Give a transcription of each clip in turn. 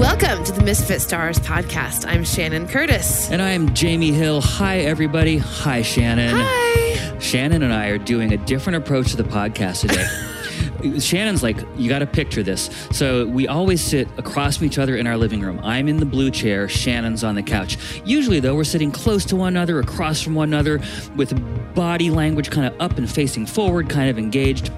Welcome to the Misfit Stars podcast. I'm Shannon Curtis. And I'm Jamie Hill. Hi, everybody. Hi, Shannon. Hi. Shannon and I are doing a different approach to the podcast today. Shannon's like, you got to picture this. So we always sit across from each other in our living room. I'm in the blue chair, Shannon's on the couch. Usually, though, we're sitting close to one another, across from one another, with body language kind of up and facing forward, kind of engaged.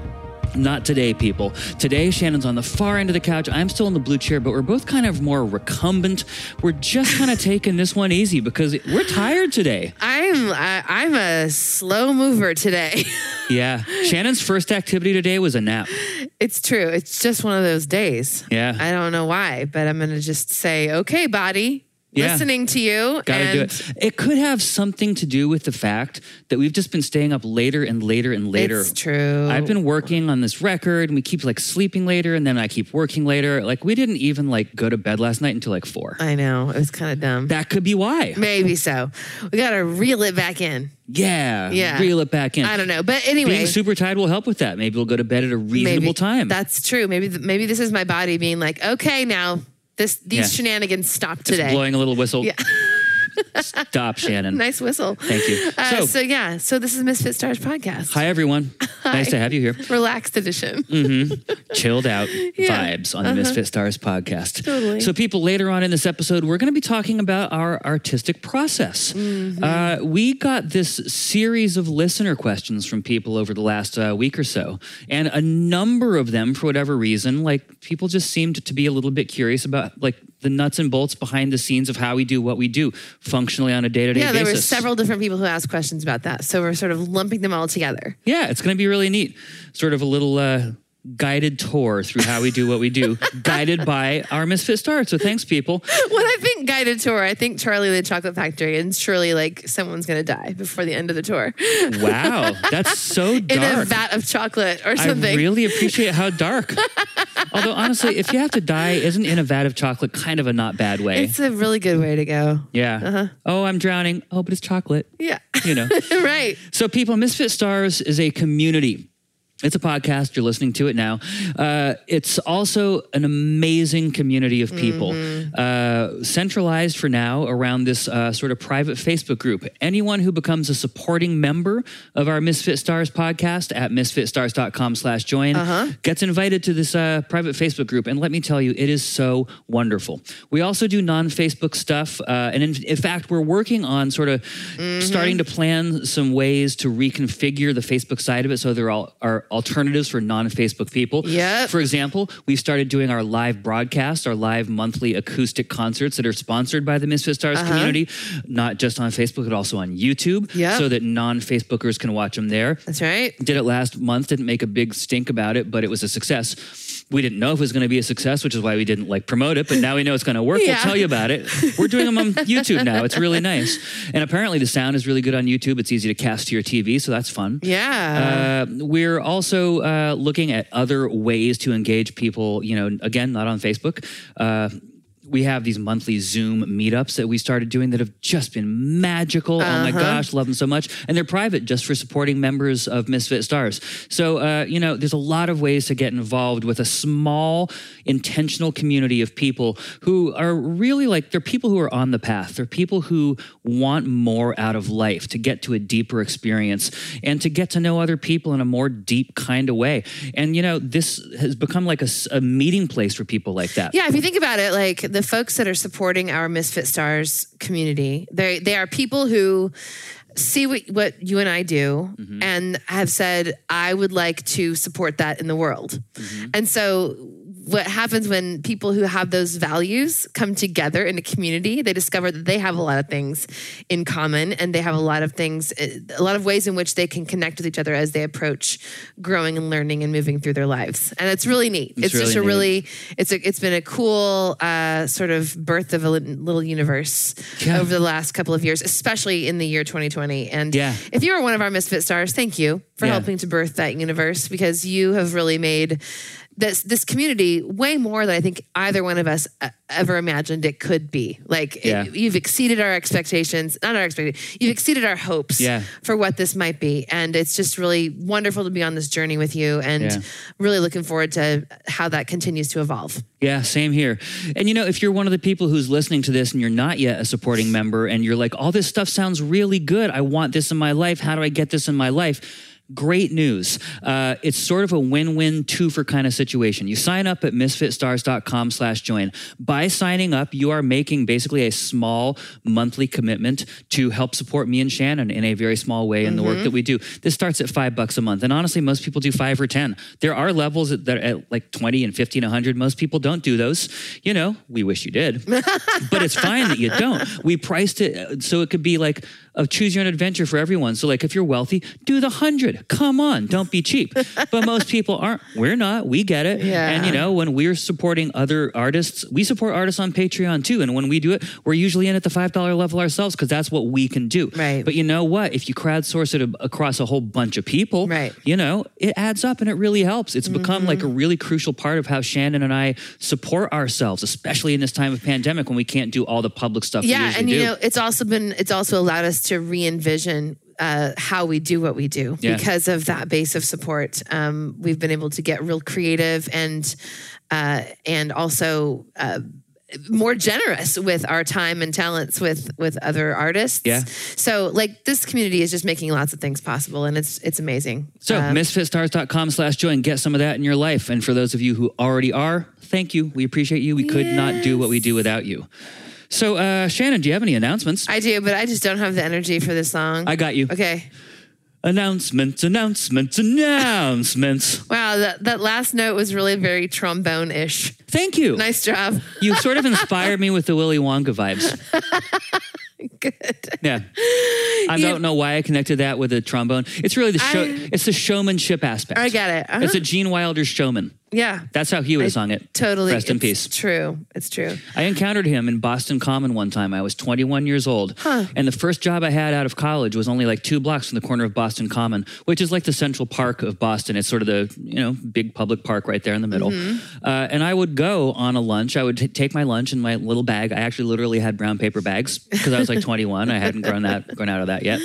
Not today, people. Today, Shannon's on the far end of the couch. I'm still in the blue chair, but we're both kind of more recumbent. We're just kind of taking this one easy because we're tired today. I'm I, I'm a slow mover today. Yeah. Shannon's first activity today was a nap. it's true. It's just one of those days. Yeah. I don't know why, but I'm going to just say, "Okay, body." Yeah. Listening to you. Got to and do it. It could have something to do with the fact that we've just been staying up later and later and later. It's true. I've been working on this record and we keep like sleeping later and then I keep working later. Like we didn't even like go to bed last night until like four. I know. It was kind of dumb. That could be why. Maybe so. We got to reel it back in. Yeah. Yeah. Reel it back in. I don't know. But anyway. Being super tired will help with that. Maybe we'll go to bed at a reasonable maybe. time. That's true. Maybe maybe this is my body being like, okay, now this these Yeah. shenanigans stop Just today. blowing a little whistle. Yeah. Stop, Shannon. nice whistle. Thank you. Uh, So- so, yeah, so this is Misfit Stars podcast, Hi, everyone. Nice to have you here. relaxed edition. chilled out Yeah. vibes on the Misfit Stars podcast. Totally. So, people, later on in this episode, we're going to be talking about our artistic process. Uh, we got this series of listener questions from people over the last uh, week or so, and a number of them, for whatever reason, like people just seemed to be a little bit curious about like the nuts and bolts behind the scenes of how we do what we do functionally on a day to day basis. Yeah, there were several different people who asked questions about that, so we're sort of lumping them all together. Yeah, it's going to be really neat. Sort of a little uh, guided tour through how we do what we do, guided by our Misfit Stars. So thanks, people. When I think guided tour, I think Charlie the Chocolate Factory, and surely like someone's gonna die before the end of the tour Wow, that's so dark. in a vat of chocolate or something. I really appreciate how dark. Although honestly, if you have to die, isn't in a vat of chocolate kind of a not bad way? it's a really good way to go. yeah. Uh-huh. Oh, I'm drowning. Oh, but it's chocolate. Yeah, You know. right. So, people, Misfit Stars is a community. It's a podcast. You're listening to it now. Uh, it's also an amazing community of people, uh, centralized for now around this uh, sort of private Facebook group. Anyone who becomes a supporting member of our Misfit Stars podcast at misfitstars.com slash join gets invited to this uh, private Facebook group. And let me tell you, it is so wonderful. We also do non-Facebook stuff. Uh, and in, in fact, we're working on sort of starting to plan some ways to reconfigure the Facebook side of it so there are, are alternatives for non-Facebook people. Yep. For example, we started doing our live broadcast, our live monthly acoustic concerts that are sponsored by the Misfit Stars Uh-huh. community, not just on Facebook, but also on YouTube, Yep. so that non-Facebookers can watch them there That's right. did it last month didn't make a big stink about it but it was a success we didn't know if it was going to be a success which is why we didn't like promote it but now we know it's going to work Yeah. we'll tell you about it we're doing them on youtube now it's really nice and apparently the sound is really good on youtube it's easy to cast to your tv so that's fun Yeah. uh, we're also uh, looking at other ways to engage people. You know, again, not on Facebook. Uh, we have these monthly Zoom meetups that we started doing that have just been magical. Oh my gosh, love them so much. And they're private just for supporting members of Misfit Stars. So, uh, you know, there's a lot of ways to get involved with a small, intentional community of people who are really like, they're people who are on the path. They're people who want more out of life, to get to a deeper experience and to get to know other people in a more deep kind of way. And, you know, this has become like a meeting place for people like that. Yeah, if you think about it, like the folks that are supporting our Misfit Stars community, they they are people who see what, what you and I do mm-hmm. and have said, I would like to support that in the world. Mm-hmm. And so what happens when people who have those values come together in a community, they discover that they have a lot of things in common and they have a lot of things, eh, a lot of ways in which they can connect with each other as they approach growing and learning and moving through their lives. And it's really neat. It's, just really a neat. really, it's a, it's been a cool uh, sort of birth of a little universe Yeah. over the last couple of years, especially in the year 2020. And Yeah. if you are one of our Misfit stars, thank you for Yeah. helping to birth that universe because you have really made this this community way more than I think either one of us uh, ever imagined it could be. Like it- you've exceeded our expectations, not our expectations. You've exceeded our hopes Yeah. for what this might be, and it's just really wonderful to be on this journey with you, and Yeah. really looking forward to how that continues to evolve. Yeah, same here. And you know, if you're one of the people who's listening to this and you're not yet a supporting member and you're like, all this stuff sounds really good. I want this in my life. How do I get this in my life? Great news. Uh, it's sort of a win-win two-for kind of situation. You sign up at misfitstars.com slash join. By signing up, you are making basically a small monthly commitment to help support me and Shannon in a very small way in the work that we do. This starts at five bucks a month. And honestly, most people do five or 10. There are levels that are at like 20 and 50 and 100. Most people don't do those. You know, we wish you did, but it's fine that you don't. We priced it uh, so it could be like a choose your own adventure for everyone. So like if you're wealthy, do the 100. Come on, don't be cheap. But most people aren't. We're not. We get it. Yeah. And you know, when we're supporting other artists, we support artists on Patreon too. And when we do it, we're usually in at the $5 level ourselves because that's what we can do. Right. But you know what? If you crowdsource it a- across a whole bunch of people, Right. you know, it adds up and it really helps. It's become like a Mm-hmm. really crucial part of how Shannon and I support ourselves, especially in this time of pandemic when we can't do all the public stuff yeah and you do. know it's also been it's also allowed us to re-envision uh, how we do what we do Yeah. because of that base of support um, we've been able to get real creative and uh, and also uh, more generous with our time and talents with with other artists Yeah. so like this community is just making lots of things possible and it's it's amazing So Um, misfitstars.com slash join, get some of that in your life. And for those of you who already are, thank you. We appreciate you. We could not do what we do without you. So uh, Shannon, do you have any announcements? I do but I just don't have the energy for this song I got you. okay Announcements, announcements, announcements. wow that, that last note was really very trombone-ish Thank you. nice job You sort of inspired me with the Willy Wonka vibes. good Yeah. I don't know why I connected that with a trombone. It's really the show. I- it's the showmanship aspect. I get it. Uh-huh. It's a Gene Wilder showman. Yeah, That's how he would have sung it. totally. Rest in It's peace. True. It's true. I encountered him in Boston Common one time. I was 21 years old. And the first job I had out of college was only like two blocks from the corner of Boston Common, which is like the central park of Boston. It's sort of the, you know, big public park right there in the middle. Mm-hmm. Uh, and I would go on a lunch. I would t- take my lunch in my little bag. I actually literally had brown paper bags because I was like 21. I hadn't grown that grown out of that yet.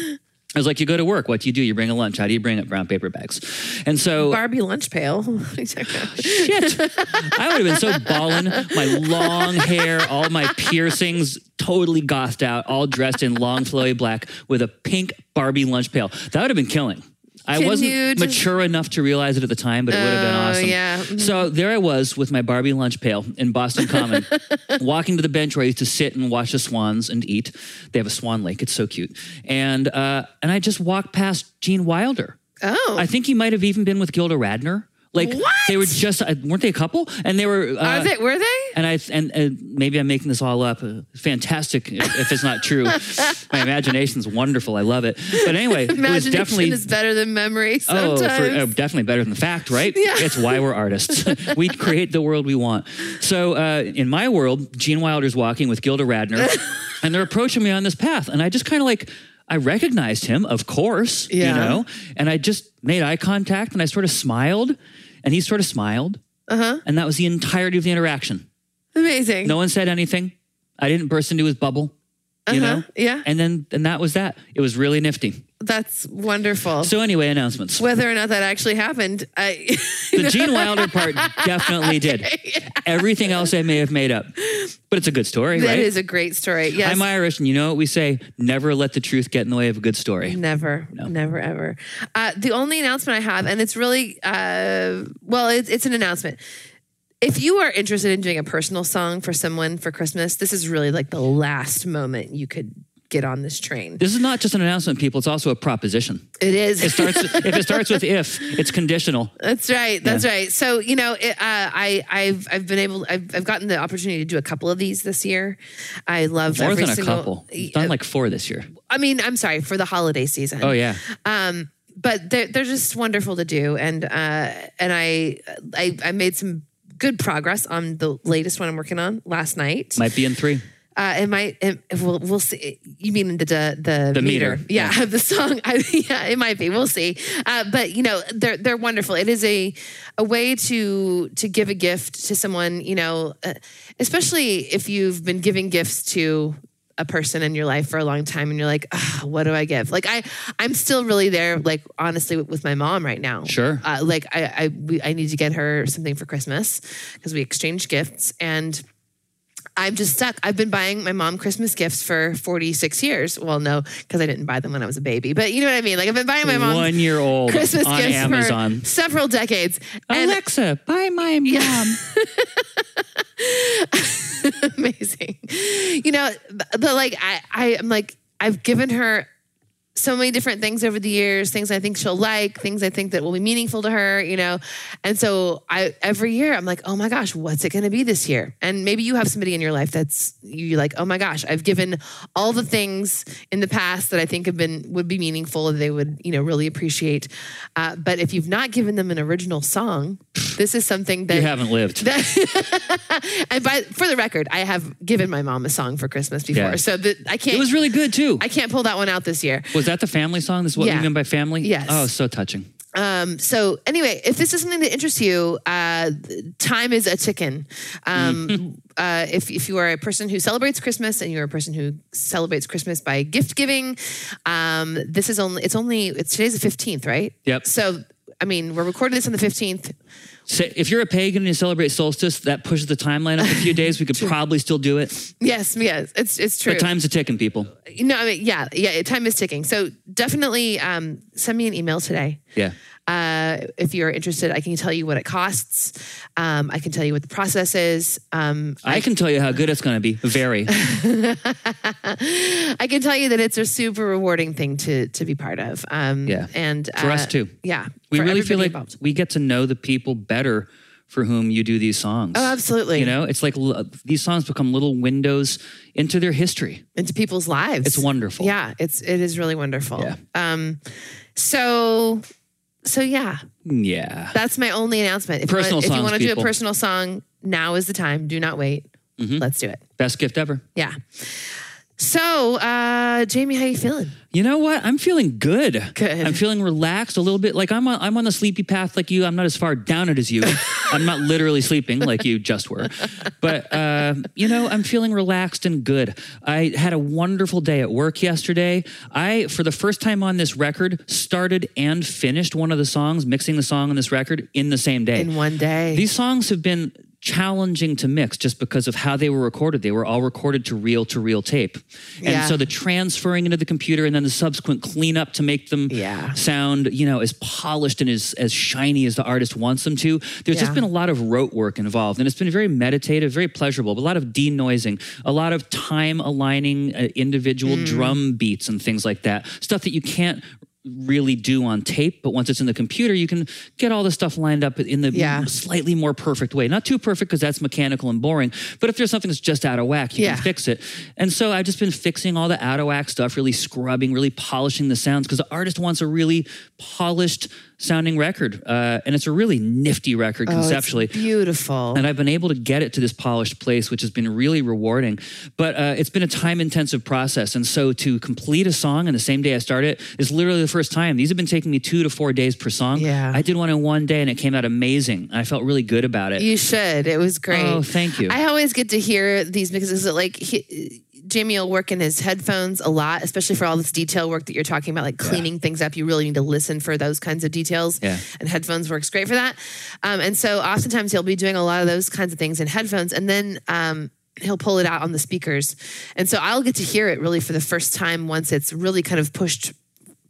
I was like, you go to work. What do you do? You bring a lunch. How do you bring it? Brown paper bags. And so Barbie lunch pail. shit. I would have been so ballin'. My long hair, all my piercings, totally gothed out, all dressed in long flowy black with a pink Barbie lunch pail. That would have been killing. I wasn't mature enough to realize it at the time, but it would have been Oh, awesome. yeah. Mhm. So there I was with my Barbie lunch pail in Boston Common, walking to the bench where I used to sit and watch the swans and eat. They have a swan lake; it's so cute. And uh, and I just walked past Gene Wilder. oh, I think he might have even been with Gilda Radner. Like What? they were just uh, weren't they a couple? And they were. Uh, are they? Were they? And I and, and maybe I'm making this all up. Uh, fantastic if, if it's not true. My imagination's wonderful. I love it. But anyway, it was Imagination definitely. is better than memory. Oh, for, uh, definitely better than the fact, right? Yeah. It's why we're artists. we create the world we want. So, uh, in my world, Gene Wilder's walking with Gilda Radner, and they're approaching me on this path, and I just kind of like, I recognized him, of course, yeah. you know, and I just made eye contact, and I sort of smiled, and he sort of smiled, uh-huh. and that was the entirety of the interaction. Amazing. No one said anything. I didn't burst into his bubble, you Uh-huh. know, Yeah, and then and that was that. It was really nifty. That's wonderful. So anyway, announcements. Whether or not that actually happened, I. The Gene Wilder part definitely did. Everything else I may have made up, but it's a good story, That right? is a great story. Yes. I'm Irish, and you know what we say: never let the truth get in the way of a good story. Never, never, ever. Uh, the only announcement I have, and it's really, uh, well, it's, it's an announcement. If you are interested in doing a personal song for someone for Christmas, this is really like the last moment you could get on this train. This is not just an announcement, people. It's also a proposition. It is. It starts if it starts with if, it's conditional. That's right. That's right. So you know, it, uh, I I've I've been able I've, I've gotten the opportunity to do a couple of these this year. I love More every than a single, couple. You've done like four this year. I mean, I'm sorry for the holiday season. Oh yeah. Um, but they're they're just wonderful to do, and uh, and I I I made some good progress on the latest one I'm working on last night. Might be in three. Uh, it might. It, we'll, we'll see. You mean the the the, The meter, Yeah, the song. I, yeah, it might be. We'll see. Uh, but you know, they're they're wonderful. It is a a way to to give a gift to someone. You know, uh, especially if you've been giving gifts to a person in your life for a long time and you're like "Ah, what do i give like i i'm still really there like honestly with my mom right now Sure. uh, like i I, we, I need to get her something for christmas because we exchanged gifts and I'm just stuck. I've been buying my mom Christmas gifts for 46 years. Well, no, because I didn't buy them when I was a baby. But you know what I mean? Like I've been buying my mom One year old Christmas on gifts Amazon. for several decades. And Alexa, buy my mom. amazing. You know, but like I, I am like I've given her so many different things over the years, things I think she'll like, things I think that will be meaningful to her, you know. And so I every year I'm like, oh my gosh, what's it gonna be this year? And maybe you have somebody in your life that's you're like, oh my gosh, I've given all the things in the past that I think have been would be meaningful and they would, you know, really appreciate. Uh, but if you've not given them an original song, this is something that You haven't lived. and by for the record, I have given my mom a song for Christmas before, Yeah. so that I can't. It was really good too. I can't pull that one out this year. Was that the family song? This is what Yeah. we mean by family? Yes. Oh, so touching. Um, so anyway, if this is something that interests you, uh, time is a ticking. Um, uh, if, if you are a person who celebrates Christmas and you're a person who celebrates Christmas by gift giving, um, this is only, it's only, it's today's the 15th, right? Yep. So, I mean, we're recording this on the 15th if you're a pagan and you celebrate solstice, that pushes the timeline up a few days. We could probably still do it. Yes, yes, it's it's true. But time's a ticking, people. No, I mean, yeah, yeah, time is ticking. So definitely um, send me an email today. Yeah. Uh, if you're interested, I can tell you what it costs. Um, I can tell you what the process is. Um, I can tell you how good it's going to be. Very. I can tell you that it's a super rewarding thing to to be part of. Um, Yeah. and For us uh, too. Yeah, We really feel like involved. we get to know the people better for whom you do these songs. Oh, absolutely. You know, it's like l- these songs become little windows into their history. into people's lives. It's wonderful. Yeah, it's it is really wonderful. Yeah. Um, so so yeah, Yeah. that's my only announcement. If Personal you want, if you songs, want to do a people. personal song, now is the time. Do not wait. Mm-hmm. Let's do it. Best gift ever. Yeah. So, uh, Jamie, how you feeling? You know what? I'm feeling good. Good. I'm feeling relaxed a little bit. Like I'm on, I'm on the sleepy path like you. I'm not as far down it as you. I'm not literally sleeping like you just were. But uh, you know, I'm feeling relaxed and good. I had a wonderful day at work yesterday. I, for the first time on this record, started and finished one of the songs, mixing the song on this record in the same day. In one day. These songs have been challenging to mix just because of how they were recorded. They were all recorded to reel to reel tape. And Yeah. so the transferring into the computer and then the subsequent cleanup to make them Yeah. sound, you know, as polished and as, as shiny as the artist wants them to. There's Yeah. just been a lot of rote work involved and it's been very meditative, very pleasurable, but a lot of denoising, a lot of time aligning uh, individual Mm. drum beats and things like that. Stuff that you can't really do on tape, but once it's in the computer, you can get all the stuff lined up in the Yeah. slightly more perfect way. Not too perfect because that's mechanical and boring, but if there's something that's just out of whack, you Yeah. can fix it. And so I've just been fixing all the out of whack stuff, really scrubbing, really polishing the sounds because the artist wants a really polished sounding record. Uh, and it's a really nifty record conceptually. Oh, it's conceptually. beautiful. And I've been able to get it to this polished place, which has been really rewarding. But uh, it's been a time intensive process. And so to complete a song in the same day I start it is literally the first time. These have been taking me two to four days per song. Yeah. I did one in one day and it came out amazing. I felt really good about it. You should. It was great. Oh, thank you. I always get to hear these mixes that like he, Jamie will work in his headphones a lot, especially for all this detail work that you're talking about, like cleaning things up. You really need to listen for those kinds of details. Yeah. And headphones works great for that. Um, and so oftentimes he'll be doing a lot of those kinds of things in headphones and then um, he'll pull it out on the speakers. And so I'll get to hear it really for the first time once it's really kind of pushed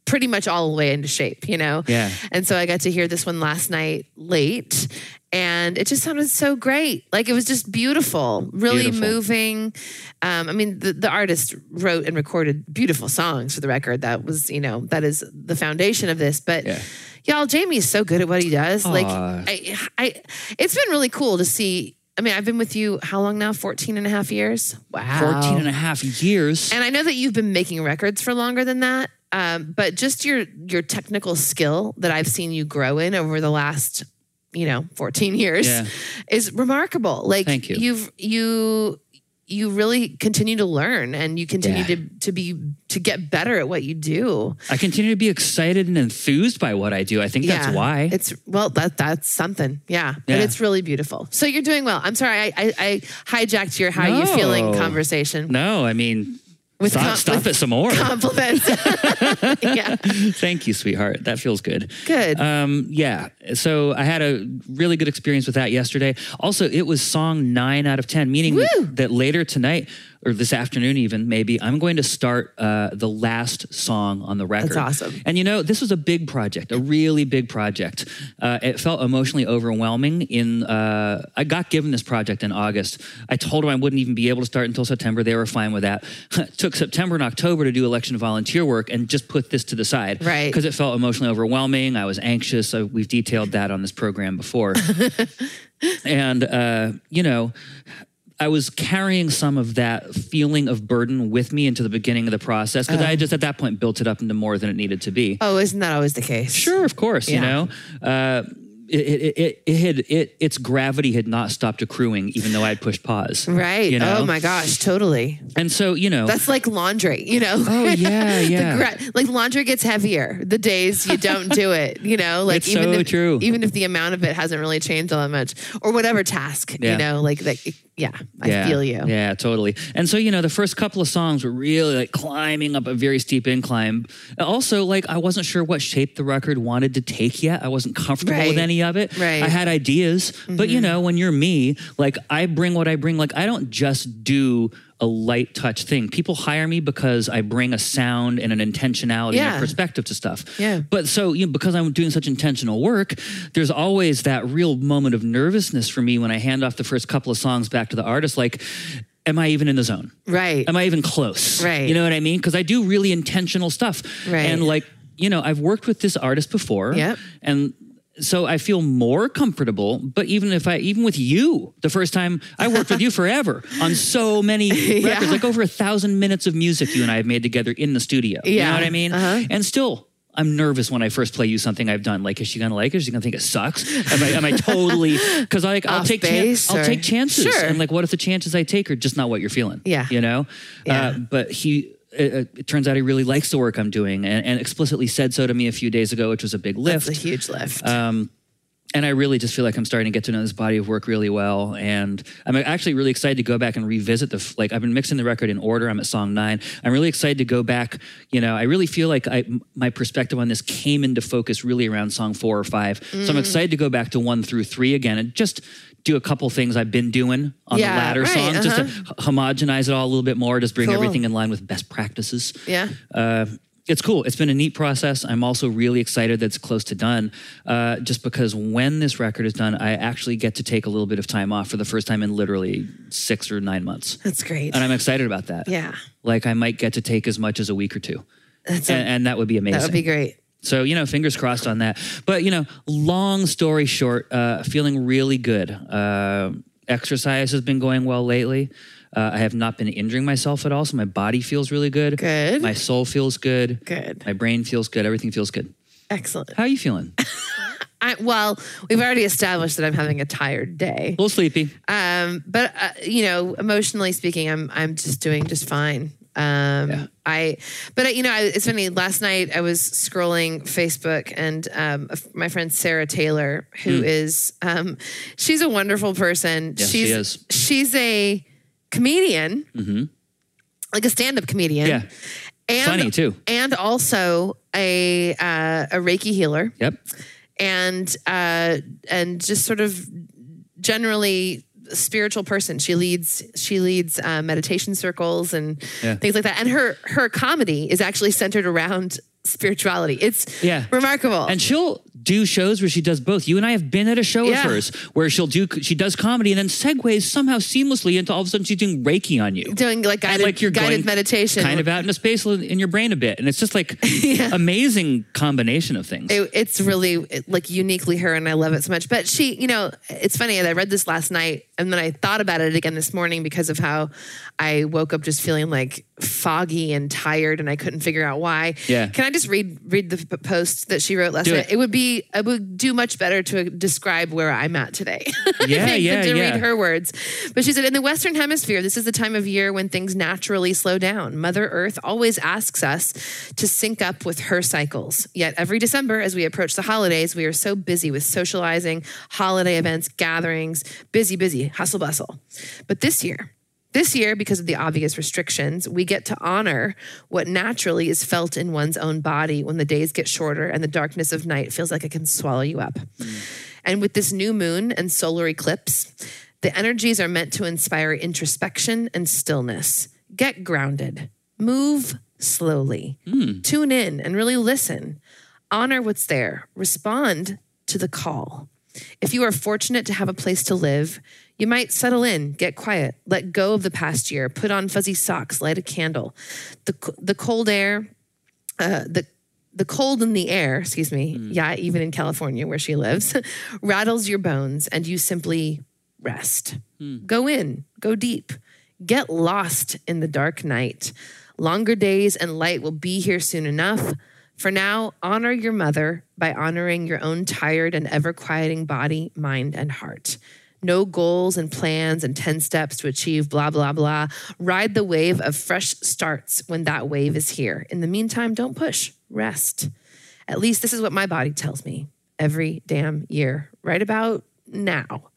pretty much all the way into shape, you know? Yeah. And so I got to hear this one last night late and it just sounded so great. Like it was just beautiful, really Beautiful. moving. Um, I mean, the, the artist wrote and recorded beautiful songs for the record. That was, you know, that is the foundation of this. But Yeah. y'all, Jamie is so good at what he does. Like, I, I, it's been really cool to see. I mean, I've been with you how long now? 14 and a half years? Wow. 14 and a half years. And I know that you've been making records for longer than that, um, but just your your technical skill that I've seen you grow in over the last, you know, 14 years Yeah. is remarkable. Like Thank you. you've you you really continue to learn and you continue Yeah. to to be to get better at what you do. I continue to be excited and enthused by what I do. I think that's why. It's well, that that's something. Yeah. But it's really beautiful. So you're doing well. I'm sorry, I I, I hijacked your how you feeling conversation no, I mean, With stop, com- stop with it some more. compliments. yeah. Thank you, sweetheart. That feels good. Good. Um, yeah. So I had a really good experience with that yesterday. Also, it was song nine out of 10, meaning that, that later tonight or this afternoon, even maybe, I'm going to start uh, the last song on the record. That's awesome. And you know, this was a big project, a really big project. Uh, it felt emotionally overwhelming. In uh, I got given this project in August. I told them I wouldn't even be able to start until September. They were fine with that. Took September and October to do election volunteer work and just put this to the side, Right. Because it felt emotionally overwhelming. I was anxious. So we've detailed that on this program before, and uh, you know. I was carrying some of that feeling of burden with me into the beginning of the process because I just at that point built it up into more than it needed to be. Oh, isn't that always the case? Sure, of course, you know. Uh, it, it, it, it had it its gravity had not stopped accruing even though I'd pushed pause. Right. You know? Oh my gosh, totally. And so, you know, That's like laundry, you know? Oh, yeah, yeah. gra- like laundry gets heavier the days you don't do it, you know? Like It's even so if, true. even if the amount of it hasn't really changed all that much or whatever task, Yeah. you know, like that yeah, I yeah, feel you. Yeah, totally. And so, you know, the first couple of songs were really like climbing up a very steep incline. Also, like I wasn't sure what shape the record wanted to take yet. I wasn't comfortable with any of it. Right. Mm-hmm. I had ideas, but you know, when you're me, like I bring what I bring. Like I don't just do a light touch thing. People hire me because I bring a sound and an intentionality and a perspective to stuff. Yeah. But so, you know, because I'm doing such intentional work, there's always that real moment of nervousness for me when I hand off the first couple of songs back to the artist. Like, am I even in the zone? Right. Am I even close? Right. You know what I mean? Because I do really intentional stuff. Right. And like, you know, I've worked with this artist before. Yep. And so I feel more comfortable. But even if I, even with you, the first time I worked with you forever on so many Yeah. records, like over a thousand minutes of music you and I have made together in the studio. You Yeah. know what I mean? Uh-huh. And still, I'm nervous when I first play you something I've done. Like, is she gonna like it? Is she gonna think it sucks? Am I, am I totally? Because like I'll take chan- I'll take chances. Sure. And like, what if the chances I take are just not what you're feeling? Yeah. You know. Yeah. Uh, but he. It, it turns out he really likes the work I'm doing, and, and explicitly said so to me a few days ago, which was a big lift. That's a huge lift. Um, and I really just feel like I'm starting to get to know this body of work really well. And I'm actually really excited to go back and revisit the, like, I've been mixing the record in order. I'm at song nine. I'm really excited to go back. You know, I really feel like I, my perspective on this came into focus really around song four or five. So Mm. I'm excited to go back to one through three again and just do a couple things I've been doing on Yeah, the latter right, songs, just to uh-huh. homogenize it all a little bit more, just bring Cool. everything in line with best practices yeah. uh, it's cool. It's been a neat process. I'm also really excited that it's close to done, uh, just because when this record is done, I actually get to take a little bit of time off for the first time in literally six or nine months. That's great. And I'm excited about that. yeah. Like I might get to take as much as a week or two. That's a, And, and that would be amazing. that would be great. So, you know, fingers crossed on that. But, you know, long story short, uh, feeling really good. Uh, exercise has been going well lately. Uh, I have not been injuring myself at all. So my body feels really good. Good. My soul feels good. Good. My brain feels good. Everything feels good. Excellent. How are you feeling? I, well, we've already established that I'm having a tired day. A little sleepy. Um, but uh, you know, emotionally speaking, I'm I'm just doing just fine. Um, Yeah. I, but you know, I, it's funny. Last night I was scrolling Facebook, and um, my friend Sarah Taylor, who is, um, she's a wonderful person. Yes, she she's is. she's a comedian, like a stand-up comedian. Yeah. and Funny, too. and also a uh, a Reiki healer Yep. and uh, and just sort of generally spiritual person. She leads she leads uh, meditation circles and Yeah. things like that. And her her comedy is actually centered around spirituality. It's Yeah. remarkable. And she'll do shows where she does both. You and I have been at a show Yeah. of hers where she'll do she does comedy and then segues somehow seamlessly into all of a sudden she's doing Reiki on you. doing like guided, like you're guided meditation. kind of out into space in your brain a bit, and it's just like Yeah. amazing combination of things. It- it's really like uniquely her and I love it so much. But she, you know, it's funny. I read this last night and then I thought about it again this morning because of how I woke up just feeling like foggy and tired and I couldn't figure out why. Yeah. Can I just read read the post that she wrote last Do night? it. would be I would do much better to uh, describe where I'm at today. Yeah, yeah, to yeah. read her words. But she said in the western hemisphere this is the time of year when things naturally slow down. Mother Earth always asks us to sync up with her cycles. Yet every December as we approach the holidays, we are so busy with socializing, holiday events, gatherings, busy busy, hustle bustle. But this year this year, because of the obvious restrictions, we get to honor what naturally is felt in one's own body when the days get shorter and the darkness of night feels like it can swallow you up. Mm. And with this new moon and solar eclipse, the energies are meant to inspire introspection and stillness. Get grounded, move slowly, mm. tune in and really listen. Honor what's there, respond to the call. If you are fortunate to have a place to live, you might settle in, get quiet, let go of the past year, put on fuzzy socks, light a candle. The, the cold air, uh, the the cold in the air, excuse me, yeah, even in California where she lives, rattles your bones and you simply rest. Go in, go deep, get lost in the dark night. Longer days and light will be here soon enough. For now, honor your mother by honoring your own tired and ever quieting body, mind, and heart. No goals and plans and 10 steps to achieve blah, blah, blah. Ride the wave of fresh starts when that wave is here. In the meantime, don't push, rest. At least this is what my body tells me every damn year, right about now.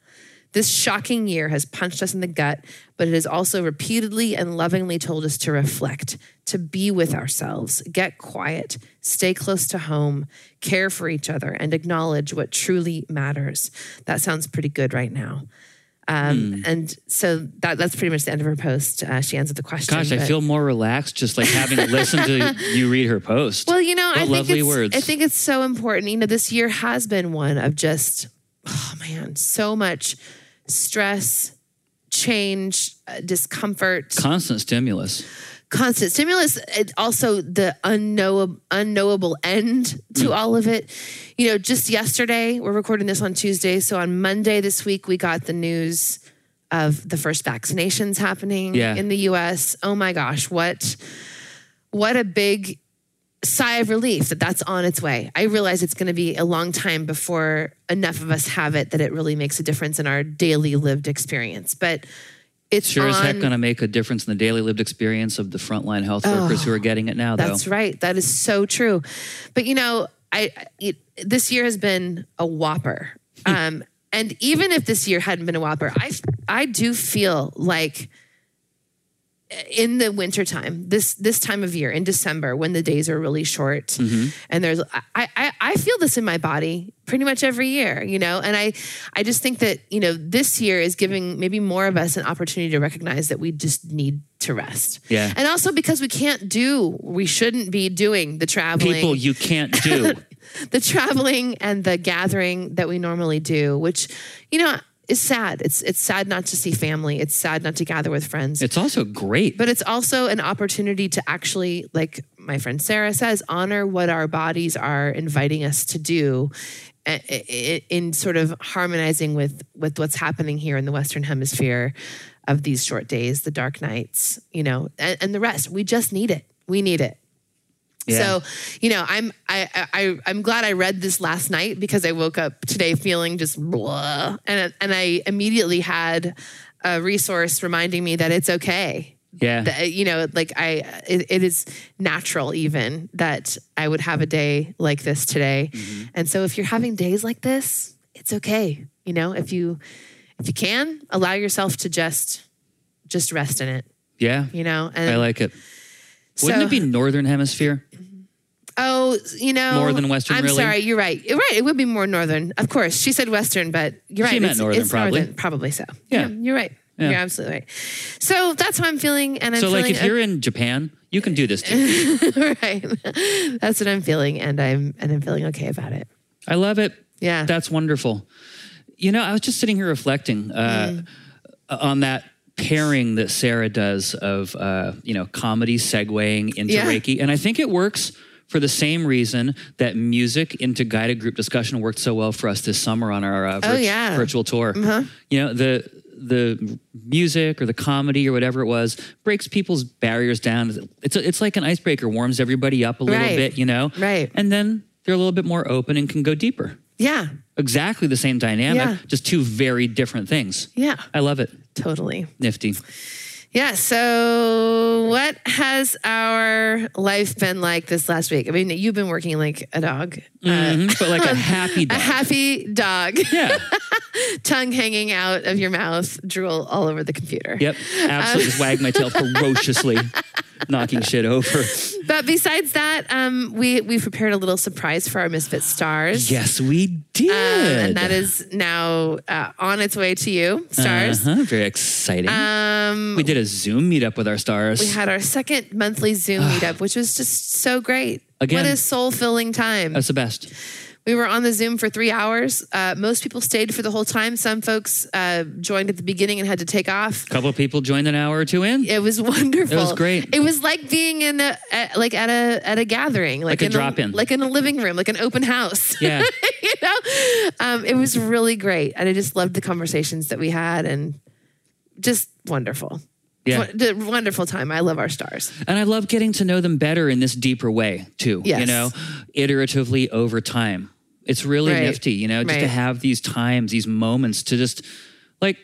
This shocking year has punched us in the gut, but it has also repeatedly and lovingly told us to reflect, to be with ourselves, get quiet, stay close to home, care for each other, and acknowledge what truly matters. That sounds pretty good right now. Um, And so that, that's pretty much the end of her post. Uh, she answered the question. Gosh, I feel more relaxed just like having listened to you read her post. Well, you know, What I think lovely it's, words. I think it's so important. You know, this year has been one of just, oh man, so much stress, change, uh, discomfort, Constant stimulus. constant stimulus. Also the unknowable, unknowable end to Mm. all of it. You know, just yesterday, we're recording this on Tuesday, so on Monday this week, we got the news of the first vaccinations happening Yeah. in the U.S. Oh my gosh, what what a big sigh of relief that that's on its way. I realize it's going to be a long time before enough of us have it that it really makes a difference in our daily lived experience. But it's Sure as heck going to make a difference in the daily lived experience of the frontline health workers who are getting it now, though. That's right. That is so true. But you know, I it, this year has been a whopper. Um, and even if this year hadn't been a whopper, I I do feel like in the wintertime, this this time of year in December when the days are really short mm-hmm. and there's I, I I feel this in my body pretty much every year, you know, and I I just think that, you know, this year is giving maybe more of us an opportunity to recognize that we just need to rest. Yeah. And also because we can't do, we shouldn't be doing the traveling People you can't do. the traveling and the gathering that we normally do, which, you know, is sad. It's it's sad not to see family. It's sad not to gather with friends. it's also great. but it's also an opportunity to actually, like my friend Sarah says, honor what our bodies are inviting us to do i- i- in sort of harmonizing with with what's happening here in the Western Hemisphere of these short days, the dark nights, you know, and, and the rest. We just need it. We need it. Yeah. So, you know, I'm I, I I'm glad I read this last night because I woke up today feeling just blah, and and I immediately had a resource reminding me that it's okay. yeah. That, you know, like I, it, it is natural even that I would have a day like this today, mm-hmm. and so if you're having days like this, it's okay. You know, if you if you can allow yourself to just just rest in it. yeah. You know, and I like it. Wouldn't so- it be Northern Hemisphere? Oh, you know, More than Western, I'm really? sorry, you're right. You're right. It would be more northern, of course. She said Western, but you're right. She meant It's- northern, it's probably. northern, probably so. Yeah. you're right. Yeah. You're absolutely right. So that's how I'm feeling, and I'm So, like, if you're in Japan, you can do this too. right. That's what I'm feeling, and I'm and I'm feeling okay about it. I love it. Yeah. That's wonderful. You know, I was just sitting here reflecting uh, on that pairing that Sarah does of, uh, you know, comedy segueing into Yeah. Reiki. And I think it works for the same reason that music into guided group discussion worked so well for us this summer on our uh, Oh, yeah. Uh-huh. virtual tour. You know, the the music or the comedy or whatever it was breaks people's barriers down. It's a, it's like an icebreaker, warms everybody up a little Right. bit, you know, Right. and then they're a little bit more open and can go deeper. Yeah. Exactly the same dynamic, Yeah. just two very different things. Yeah. I love it. Totally. Nifty. Yeah. So, what has our life been like this last week? I mean, you've been working like a dog, Mhm, but like a happy a dog. happy dog, yeah. tongue hanging out of your mouth, drool all over the computer. Yep. Absolutely. Just wag my tail ferociously, knocking shit over. But besides that, um, we we prepared a little surprise for our Misfit stars. Yes, we did. Um, and that is now uh, on its way to you, stars. Uh-huh, very exciting. Um, we did a Zoom meetup with our stars. we had our second monthly Zoom meetup, which was just so great. Again- what a soul filling time. That's the best. We were on the Zoom for three hours. Uh, most people stayed for the whole time. Some folks uh, joined at the beginning and had to take off. A couple of people joined an hour or two in. It was wonderful. It was great. It was like being in a at, like at a at a gathering, like, Like a in drop-in. like in a living room, like an open house. Yeah. you know, um, it was really great, and I just loved the conversations that we had, and just wonderful. Yeah. The wonderful time. I love our stars. And I love getting to know them better in this deeper way too. Yes. You know, iteratively over time. It's really Right. nifty, you know, just to have these times, these moments to just like,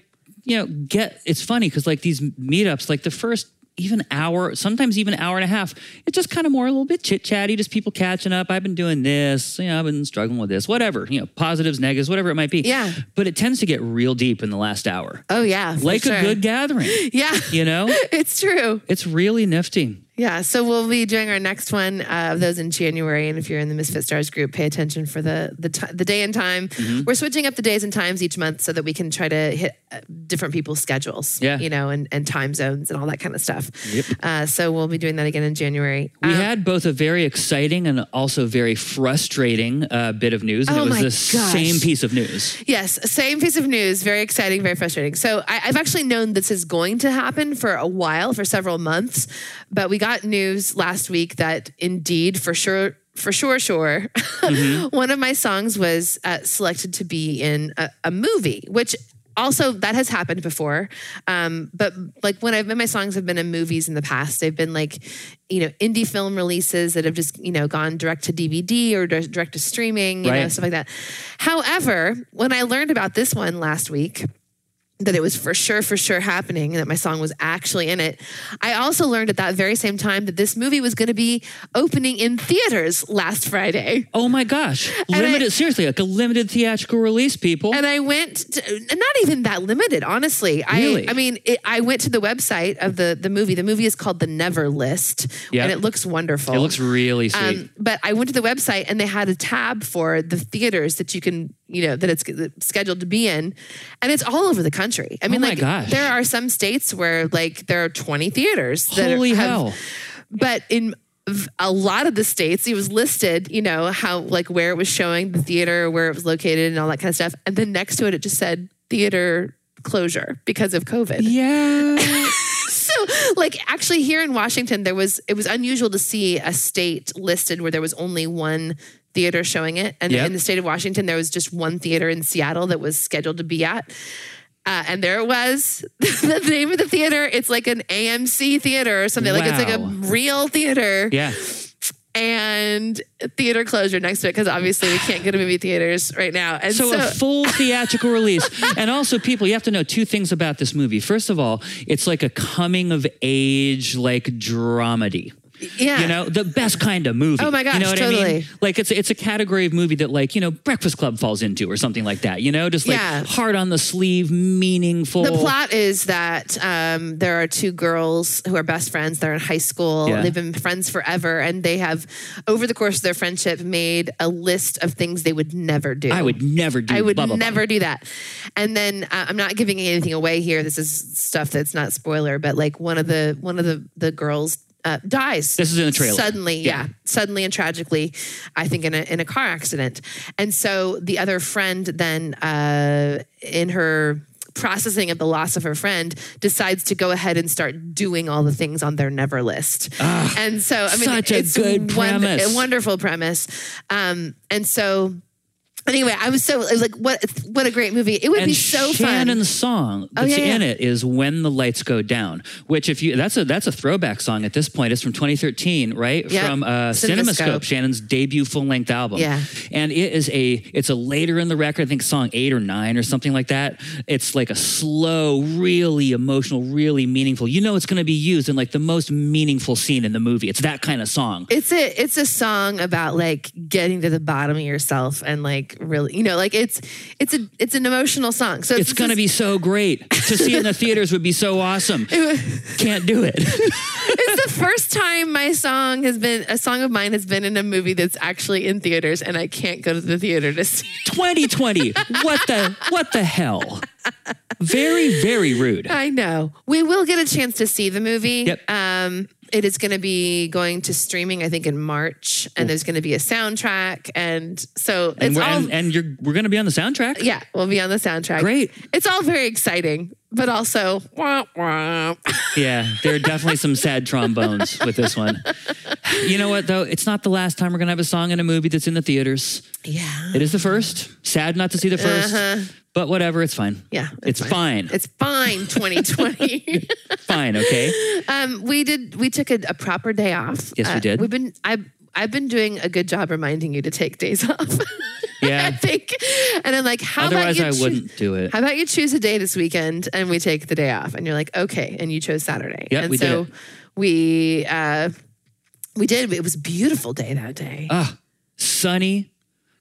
you know, get it's funny because like these meetups, like the first even hour, sometimes even hour and a half, it's just kind of more a little bit chit chatty, just people catching up. I've been doing this, you know, I've been struggling with this, whatever, you know, positives, negatives, whatever it might be. Yeah. But it tends to get real deep in the last hour. Oh yeah, like sure. a good gathering, yeah. you know? it's true. It's really nifty. Yeah, so we'll be doing our next one uh, of those in January, and if you're in the Misfit Stars group, pay attention for the the, ti the day and time. Mm-hmm. We're switching up the days and times each month so that we can try to hit uh, different people's schedules, Yeah. you know, and, and time zones and all that kind of stuff. Yep. Uh, so we'll be doing that again in January. We Um, had both a very exciting and also very frustrating uh, bit of news, and Oh it was my the gosh. same piece of news. Yes, same piece of news. Very exciting, very frustrating. So I, I've actually known this is going to happen for a while, for several months, but we got news last week that indeed, for sure, for sure, sure, one of my songs was uh, selected to be in a, a movie, which. Also, that has happened before, um, but like when I've my songs have been in movies in the past, they've been like, you know, indie film releases that have just you know gone direct to DVD or direct to streaming, you know, stuff like that. However, when I learned about this one last week, that it was for sure, for sure happening, and that my song was actually in it. I also learned at that very same time that this movie was going to be opening in theaters last Friday. Oh my gosh! Limited, seriously, like a limited theatrical release, people. And I went, to, not even that limited, honestly. Really? I, I mean, it, I went to the website of the the movie. The movie is called The Never List, Yeah. and it looks wonderful. it looks really sweet. Um, but I went to the website and they had a tab for the theaters that you can, you know, that it's scheduled to be in, and it's all over the country. I oh mean, Oh like gosh. there are some states where like there are twenty theaters. That Holy have- hell! But in a lot of the states, it was listed, you know, how like where it was showing the theater, where it was located, and all that kind of stuff. And then next to it, it just said theater closure because of COVID Yeah. so like actually here in Washington there was it was unusual to see a state listed where there was only one theater showing it and Yep. in the state of Washington there was just one theater in Seattle that was scheduled to be at uh, and there it was the name of the theater it's like an AMC theater or something like it's like a real theater yeah. and theater closure next to it because obviously we can't go to movie theaters right now and So, so, a full theatrical release. And also, people, you have to know two things about this movie. First of all, it's like a coming of age, like dramedy. Yeah You know, the best kind of movie. Oh my you know what I totally. mean? Like it's it's a category of movie that like you know Breakfast Club falls into or something like that. You know, just like Yeah. hard on the sleeve, meaningful. The plot is that um, there are two girls who are best friends. They're in high school. Yeah. They've been friends forever, and they have, over the course of their friendship, made a list of things they would never do. I would never do. I would blah, blah, blah. never do that. And then uh, I'm not giving anything away here. This is stuff that's not spoiler, but like one of the one of the the girls uh, dies. This is in the trailer. Suddenly, yeah. suddenly and tragically, I think in a in a car accident. And so the other friend then uh, in her processing of the loss of her friend decides to go ahead and start doing all the things on their never list. and so I mean such a good won- premise. a wonderful premise. Um, and so Anyway, I was so like, what? What a great movie! It would and be so fun. Shannon's fun. song that's Oh, yeah, in yeah. it is "When the Lights Go Down," which if you that's a that's a throwback song at this point. It's from 2013, right? Yep. From uh, CinemaScope. CinemaScope, Shannon's debut full length album. Yeah. and it is a it's a later in the record. I think song eight or nine or something like that. It's like a slow, really emotional, really meaningful. You know, it's going to be used in like the most meaningful scene in the movie. It's that kind of song. It's a it's a song about like getting to the bottom of yourself and like really, you know, like it's it's a it's an emotional song. So It's going to be so great to see in the theaters. Would be so awesome. Can't do it. It's the first time my song has been a song of mine has been in a movie that's actually in theaters, and I can't go to the theater to see. 2020. What the what the hell? Very very rude. I know we will get a chance to see the movie. Yep. Um, it is going to be going to streaming, I think, in March, and there's going to be a soundtrack, and so And it's we're all. and, and you're we're going to be on the soundtrack. yeah, we'll be on the soundtrack. Great. It's all very exciting, but also wah, wah. Yeah, there are definitely some sad trombones with this one. You know what though? It's not the last time we're going to have a song in a movie that's in the theaters. yeah. It is the first. Sad not to see the 1st but whatever. It's fine. Yeah, it's, fine. It's fine. 2020. fine. Okay. Um, we did. We took a, a proper day off. Yes, we Uh, did. We've been. I. I've been doing a good job reminding you to take days off. Yeah. I think, and I'm like, how Otherwise, about I you choo- wouldn't do it. How about you choose a day this weekend and we take the day off? And you're like, okay, and you chose Saturday. Yep, and we did so it. we uh, we did. It was a beautiful day that day. Ah, sunny,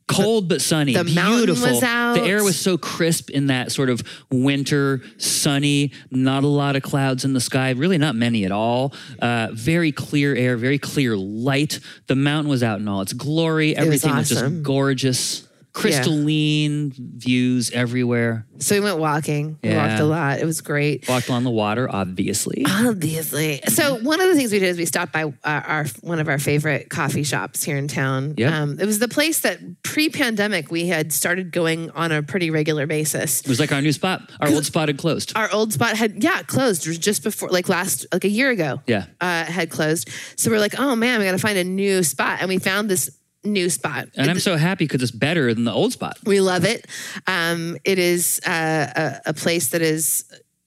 cold but sunny. the beautiful. was out. The air was so crisp in that sort of winter, sunny, not a lot of clouds in the sky, really not many at all. Uh, very clear air, very clear light. The mountain was out in all its glory. Everything was, awesome. just gorgeous. Crystalline views everywhere. so we went walking. We Yeah. walked a lot. It was great. Walked along the water, obviously. Obviously. So one of the things we did is we stopped by uh, our one of our favorite coffee shops here in town. Yep. Um, it was the place that pre-pandemic we had started going on a pretty regular basis. It was like our new spot. Our old spot had closed. Our old spot had yeah closed just before like last like a year ago. Yeah. uh, had closed. So we're like, oh man, we got to find a new spot, and we found this new spot. And I'm so happy because it's better than the old spot. We love it. Um, it is uh, a, a place that is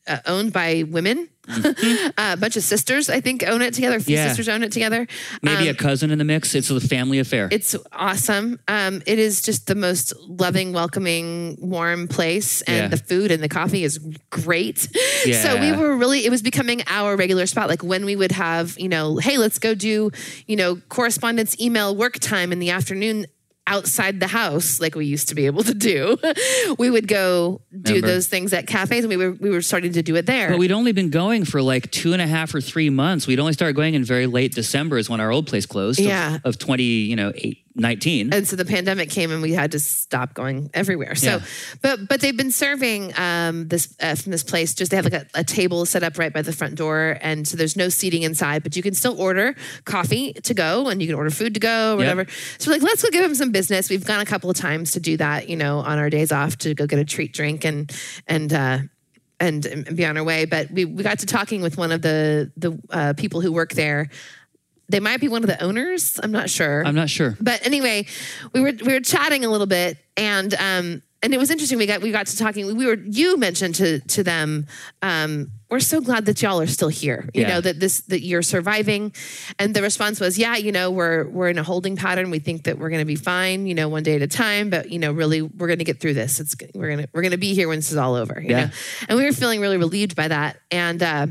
uh, owned by women. a bunch of sisters, I think, own it together. A few Mm-hmm. Yeah. sisters own it together. Maybe Um, a cousin in the mix. It's a family affair. it's awesome. Um, it is just the most loving, welcoming, warm place, and Yeah. the food and the coffee is great. Yeah. So we were really, it was becoming our regular spot. Like when we would have, you know, hey, let's go do, you know, correspondence, email, work time in the afternoon outside the house like we used to be able to do we would go do Remember. those things at cafes and we were we were starting to do it there But we'd only been going for like two and a half or three months. We'd only started going in very late December is when our old place closed. of- Yeah. Of, 20, you know, eight, 19. and so the pandemic came and we had to stop going everywhere. So Yeah. but but they've been serving um this uh, from this place. Just they have like a, a table set up right by the front door. And so there's no seating inside but you can still order coffee to go and you can order food to go or whatever. So we're like let's go give them some business. We've gone a couple of times to do that you know on our days off to go get a treat drink and and uh and, and be on our way. But we, we got to talking with one of the the uh, people who work there they might be one of the owners i'm not sure I'm not sure. but anyway, we were we were chatting a little bit, and um, and it was interesting. We got we got to talking. We were you mentioned to to them. Um, we're so glad that y'all are still here. You Yeah. know that this that you're surviving, and the response was, yeah, you know, we're we're in a holding pattern. We think that we're going to be fine. You know, one day at a time. But you know, really, we're going to get through this. It's we're gonna we're gonna be here when this is all over. You Yeah. know, and we were feeling really relieved by that, and. Uh,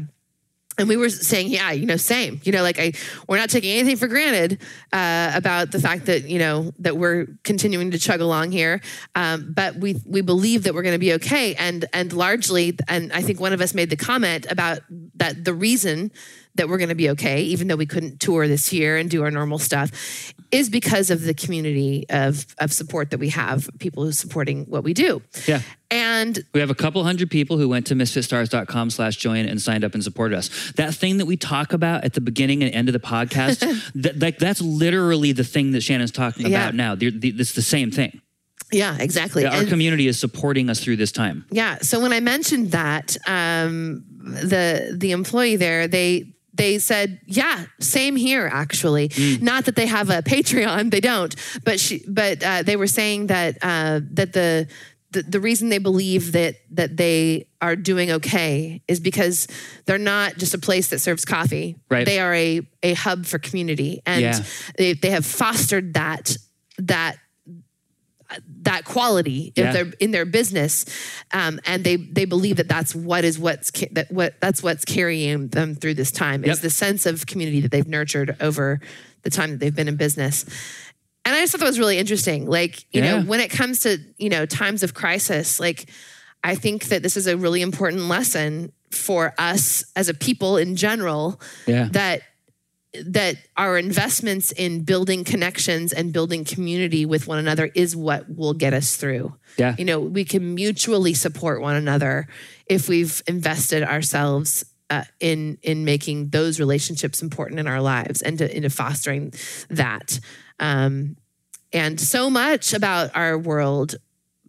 and we were saying, yeah, you know, same. You know, like I, we're not taking anything for granted uh, about the fact that you know that we're continuing to chug along here, um, but we we believe that we're going to be okay. And and largely, and I think one of us made the comment about that the reason that we're going to be okay, even though we couldn't tour this year and do our normal stuff, is because of the community of of support that we have, people who are supporting what we do. Yeah. And We have a couple hundred people who went to misfitstars.com slash join and signed up and supported us. That thing that we talk about at the beginning and end of the podcast, that, like that's literally the thing that Shannon's talking Yeah. about now. The, the, it's the same thing. yeah, exactly. Our And- community is supporting us through this time. Yeah. So when I mentioned that, um, the the employee there, they they said, "Yeah, same here. Actually, not that they have a Patreon, they don't, but she, but uh, they were saying that uh, that the, the the reason they believe that that they are doing okay is because they're not just a place that serves coffee. Right. They are a a hub for community, and Yeah. they they have fostered that that that quality Yeah. if they're in their business um, and they they believe that that's what is what's ca- that what that's what's carrying them through this time Yep. is the sense of community that they've nurtured over the time that they've been in business and i just thought that was really interesting like you Yeah. know when it comes to you know times of crisis like i think that this is a really important lesson for us as a people in general Yeah. that that our investments in building connections and building community with one another is what will get us through. Yeah. You know, we can mutually support one another if we've invested ourselves uh, in in making those relationships important in our lives and to, into fostering that. Um, and so much about our world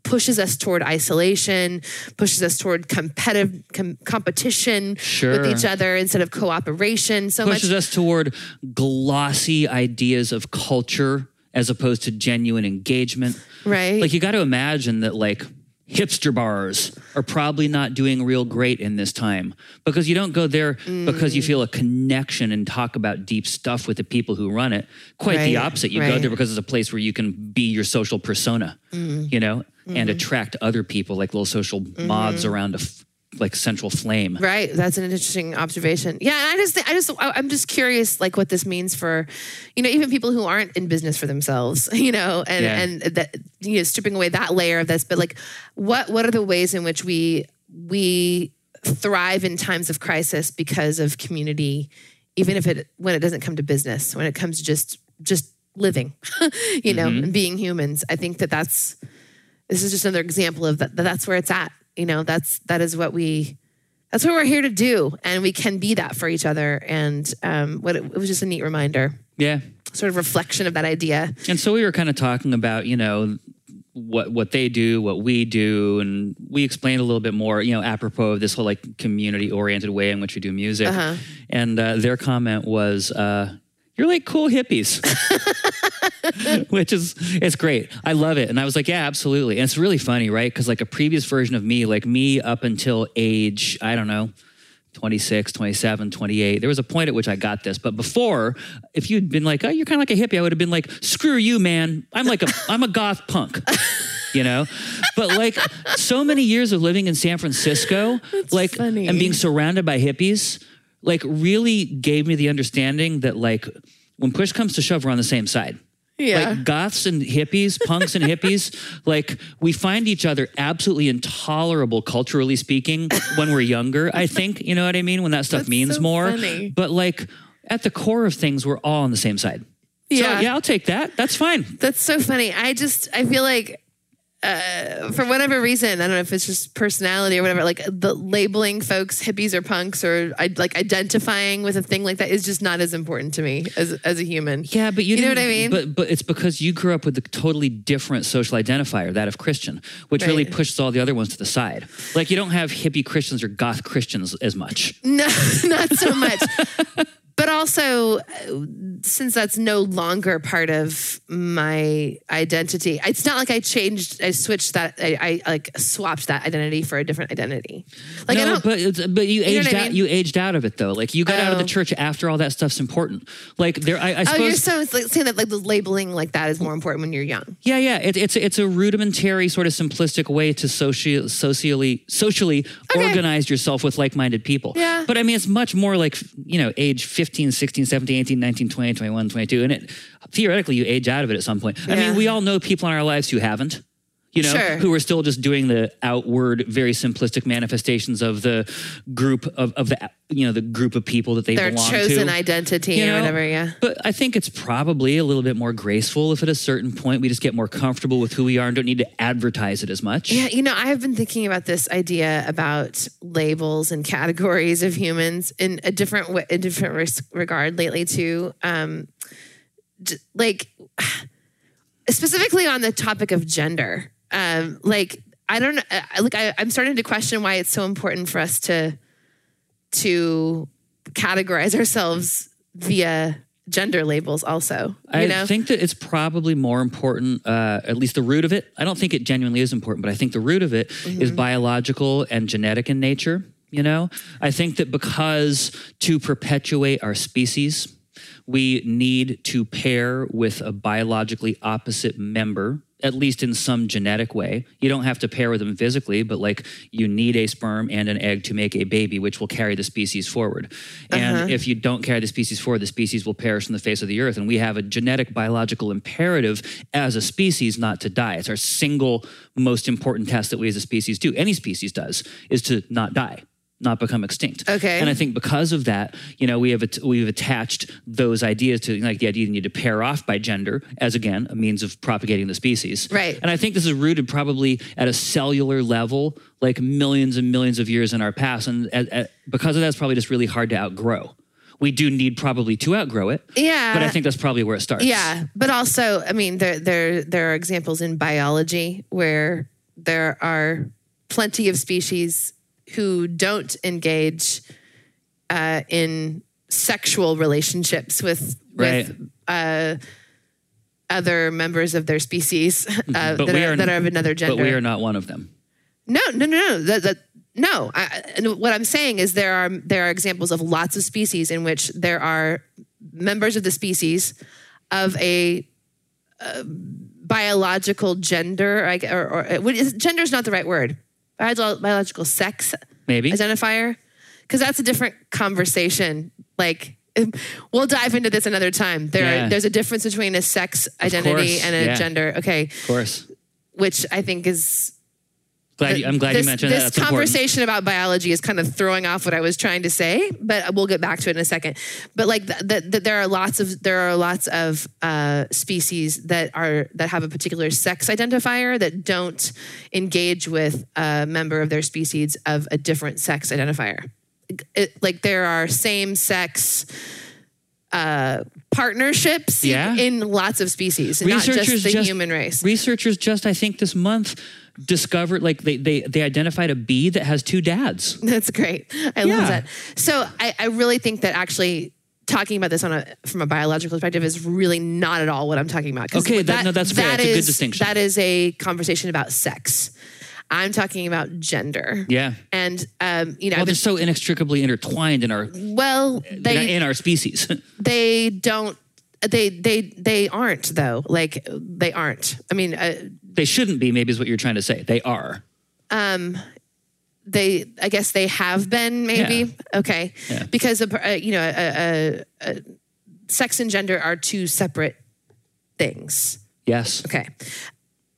pushes us toward isolation, pushes us toward competitive com- competition Sure. with each other instead of cooperation. So much pushes much us toward glossy ideas of culture as opposed to genuine engagement. right. Like you got to imagine that like hipster bars are probably not doing real great in this time because you don't go there because you mm. feel a connection and talk about deep stuff with the people who run it. Quite the opposite. You go there because it's a place where you can be your social persona, mm-hmm. you know, and mm-hmm. attract other people like little social mm-hmm. moths around a f- like central flame. Right. That's an interesting observation. Yeah. And I just, I just, I'm just curious, like what this means for, you know, even people who aren't in business for themselves, you know, and, Yeah. and that, you know, stripping away that layer of this, but like, what, what are the ways in which we, we thrive in times of crisis because of community, even if it, when it doesn't come to business, when it comes to just, just living, you know, mm-hmm. and being humans. I think that that's, this is just another example of that that's where it's at. You know, that's, that is what we, that's what we're here to do and we can be that for each other and um, what it, it was just a neat reminder Yeah. sort of reflection of that idea And so we were kind of talking about, you know, what what they do, what we do, and we explained a little bit more, you know, apropos of this whole like community oriented way in which we do music. Uh-huh. And uh, their comment was, uh, "You're like cool hippies," which is it's great. I love it, and I was like, "Yeah, absolutely." And it's really funny, right? Because like a previous version of me, like me up until age, I don't know. 26, 27, 28. There was a point at which I got this. But before, if you'd been like, oh, you're kind of like a hippie, I would have been like, screw you, man. I'm like a, I'm a goth punk, you know? But like so many years of living in San Francisco, like, funny. and being surrounded by hippies, like really gave me the understanding that like when push comes to shove, we're on the same side. Yeah. Like goths and hippies, punks and hippies, like we find each other absolutely intolerable culturally speaking when we're younger, I think. You know what I mean? When that stuff That's means so more. funny. But like at the core of things, we're all on the same side. Yeah. So yeah, I'll take that. That's fine. that's so funny i just i feel like uh, for whatever reason, I don't know if it's just personality or whatever. Like the labeling folks hippies or punks or I, like identifying with a thing like that is just not as important to me as as a human. Yeah, but you, You know what I mean? But but it's because you grew up with a totally different social identifier, that of Christian, which really pushes all the other ones to the side. Like you don't have hippie Christians or goth Christians as much. No, not so much. But also, uh, since that's no longer part of my identity, it's not like I changed, I switched that, I, I like swapped that identity for a different identity. Like I no, don't. but but you know aged what I out. mean? You aged out of it though. Like you got out of the Oh. church after all that stuff's important. Like there, I, I Oh, you're so like saying that like the labeling like that is more important when you're young. yeah, yeah. It, it's it's a rudimentary, sort of simplistic way to soci- socially socially Okay. organize yourself with like-minded people. Yeah. But I mean, it's much more like you know, age 15, 16, 17, 18, 19, 20, 21, 22, and it theoretically you age out of it at some point. I mean, we all know people in our lives who haven't. You know, Sure. who are still just doing the outward, very simplistic manifestations of the group of, of the you know the group of people that they Their belong chosen to. identity You or know? whatever. Yeah. But I think it's probably a little bit more graceful if at a certain point we just get more comfortable with who we are and don't need to advertise it as much. Yeah, you know, I have been thinking about this idea about labels and categories of humans in a different way, a different regard lately too. Um, like specifically on the topic of gender. Um, like I don't I- like I, I'm starting to question why it's so important for us to to categorize ourselves via gender labels also you I know think that it's probably more important, uh, at least the root of it. I don't think it genuinely is important, but I think the root of it is Mm-hmm. biological and genetic in nature. You know, I think that because to perpetuate our species, we need to pair with a biologically opposite member, at least in some genetic way. You don't have to pair with them physically, but like you need a sperm and an egg to make a baby, which will carry the species forward. And uh-huh. if you don't carry the species forward, the species will perish from the face of the earth. And we have a genetic biological imperative as a species not to die. It's our single most important test that we as a species do. Any species does is to not die. Not become extinct. Okay. And I think because of that, you know, we have we've attached those ideas to like the idea that you need to pair off by gender as again a means of propagating the species. Right. And I think this is rooted probably at a cellular level, like millions and millions of years in our past, and at, at, because of that, it's probably just really hard to outgrow. We do need probably to outgrow it. Yeah. But I think that's probably where it starts. Yeah, but also, I mean, there there there are examples in biology where there are plenty of species who don't engage uh, in sexual relationships with with uh, other members of their species uh, Mm-hmm. That, are, are- that are of another gender. But we are not one of them. No, no, no, no. That, that, no. I, and what I'm saying is there are there are examples of lots of species in which there are members of the species of a uh, biological gender, I, or, or gender is not the right word. Biolo- biological sex Maybe. identifier, because that's a different conversation. Like. We'll dive into this another time. There, Yeah. there's a difference between a sex identity and a yeah. gender. Okay, Of course. which I think is Glad you, I'm glad this, you mentioned this that. Important. conversation about biology is kind of throwing off what I was trying to say, but we'll get back to it in a second. But like th- th- th- there are lots of there are lots of uh, species that are that have a particular sex identifier that don't engage with a member of their species of a different sex identifier. It, like there are same sex uh, partnerships Yeah. in lots of species, not just the human race. Researchers just, I think, this month discovered like they they they identified a bee that has two dads. That's great. I Yeah. love that. So I, I really think that actually talking about this on a from a biological perspective is really not at all what I'm talking about. Okay, what that- no, that's fair. that It's a good distinction. That is a conversation about sex. I'm talking about gender. Yeah. And um, you know, Well, they're so inextricably intertwined in our well, they in our species. they don't they they they aren't though. Like they aren't. I mean, uh, they shouldn't be. Maybe is what you're trying to say. They are. Um, they I guess they have been maybe okay Yeah. because uh, you know uh, uh, uh, sex and gender are two separate things. Yes. Okay.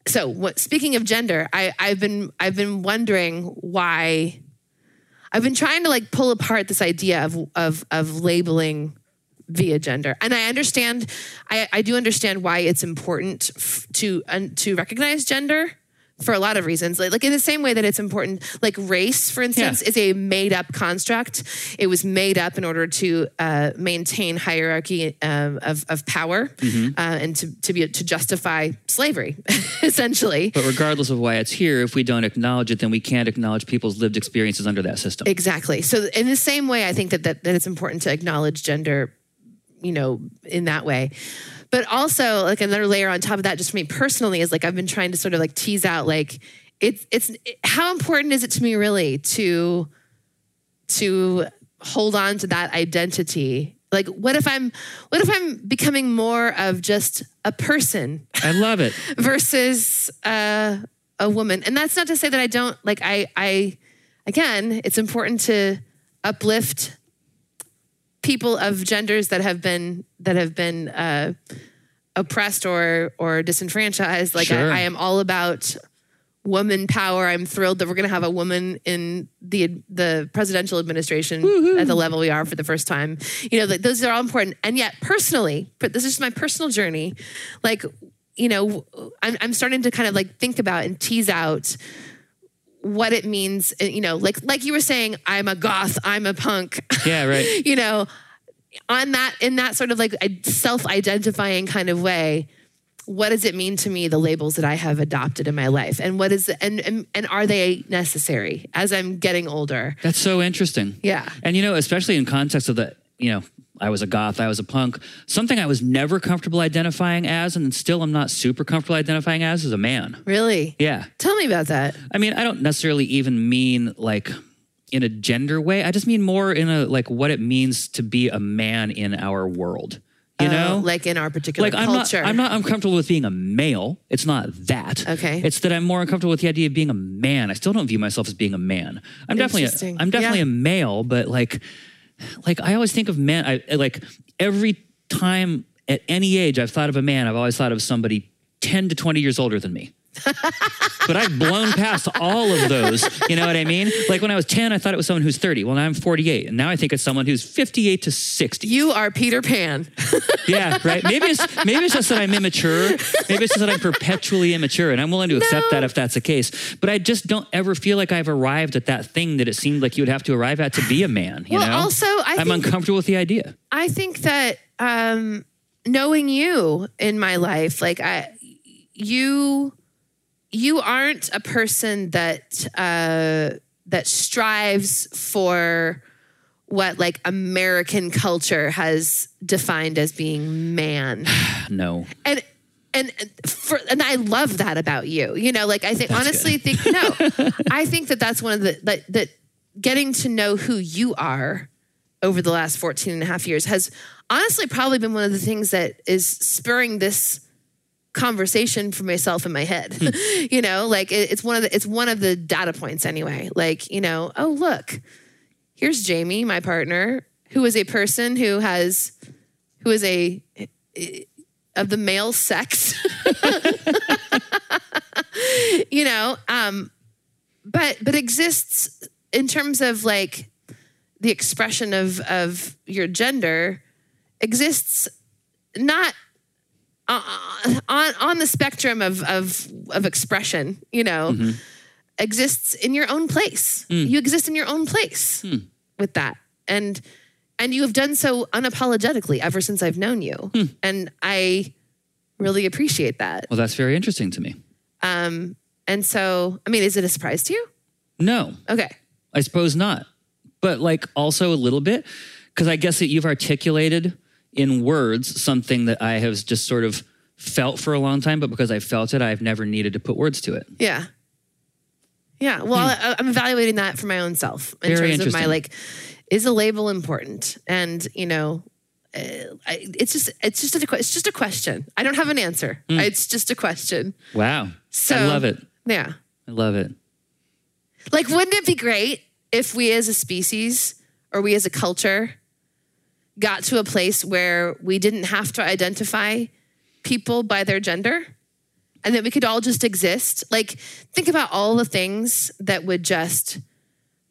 So what speaking of gender, I, I've been I've been wondering why I've been trying to like pull apart this idea of of of labeling via gender. And I understand I, I do understand why it's important f- to un, to recognize gender for a lot of reasons. Like, like in the same way that it's important, like race, for instance, Yeah. is a made up construct. It was made up in order to uh, maintain hierarchy um, of, of power Mm-hmm. uh, and to, to be to justify slavery, essentially. But regardless of why it's here, if we don't acknowledge it, then we can't acknowledge people's lived experiences under that system. Exactly. So in the same way, I think that, that that it's important to acknowledge gender, you know, in that way. But also, like another layer on top of that, just for me personally, is like I've been trying to sort of like tease out like it's it's how important is it to me really to to hold on to that identity. Like, what if I'm what if I'm becoming more of just a person I love it. versus uh, a woman. And that's not to say that I don't like I I again, it's important to uplift people of genders that have been that have been uh, oppressed or or disenfranchised. Like Sure. I, I am all about woman power. I'm thrilled that we're going to have a woman in the the presidential administration at the level we are for the first time. You know, like, those are all important. And yet, personally, but this is just my personal journey. Like, you know, I'm I'm starting to kind of like think about and tease out what it means. uh, You know, like like you were saying, I'm a goth, I'm a punk. Yeah, right. you know, on that in that sort of like self-identifying kind of way what does it mean to me the labels that I have adopted in my life and what is and and, and are they necessary as I'm getting older? That's so interesting. Yeah. And you know, especially in context of the, you know, I was a goth, I was a punk. Something I was never comfortable identifying as, and still I'm not super comfortable identifying as, is a man. Really? Yeah. Tell me about that. I mean, I don't necessarily even mean like in a gender way. I just mean more in a like what it means to be a man in our world. You Oh, know? like in our particular like I'm not. I'm not uncomfortable with being a male. It's not that. Okay. It's that I'm more uncomfortable with the idea of being a man. I still don't view myself as being a man. I'm definitely a. I'm definitely Yeah. a male, but like like I always think of men I like every time at any age I've thought of a man, I've always thought of somebody 10 to 20 years older than me. But I've blown past all of those. You know what I mean? Like when I was 10, I thought it was someone who's 30. Well, now I'm 48. And now I think it's someone who's 58 to 60. you are Peter Pan. Yeah, right. Maybe it's maybe it's just that I'm immature. Maybe it's just that I'm perpetually immature, and I'm willing to accept No. that if that's the case. But I just don't ever feel like I've arrived at that thing that it seemed like you would have to arrive at to be a man. You Well, know. also, I I'm think- uncomfortable with the idea. I think that um, knowing you in my life, like I, you, you aren't a person that uh, that strives for what like American culture has defined as being man, No. and and for and I love that about you. You know, like I think honestly think no, I think that that's one of the that that getting to know who you are over the last 14 and a half years has honestly probably been one of the things that is spurring this conversation for myself in my head. You know like it, it's one of the it's one of the data points anyway. Like you know oh look here's jamie my partner who is a person who has who is a of the male sex. You know um but but exists in terms of like the expression of of your gender exists not uh, on on the spectrum of of of expression you know exists in your own place. You exist in your own place with that. And and you have done so unapologetically ever since i've known you. And i really appreciate that. Well, that's very interesting to me. um and so i mean is it a surprise to you? No, okay. I suppose not. But like also a little bit, because I guess that you've articulated in words something that I have just sort of felt for a long time, but because I felt it, I've never needed to put words to it. Yeah. Yeah. Well, I, I'm evaluating that for my own self in Hmm. Very terms of my like, is a label important? And you know, uh, I, it's just it's just a it's just a question. I don't have an answer. It's just a question. Wow. So Hmm. I love it. Yeah. I love it. Like, wouldn't it be great if we as a species or we as a culture got to a place where we didn't have to identify people by their gender and that we could all just exist? Like, think about all the things that would just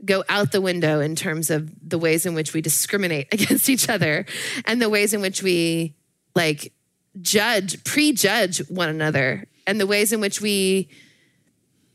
go out the window in terms of the ways in which we discriminate against each other and the ways in which we like judge, prejudge one another and the ways in which we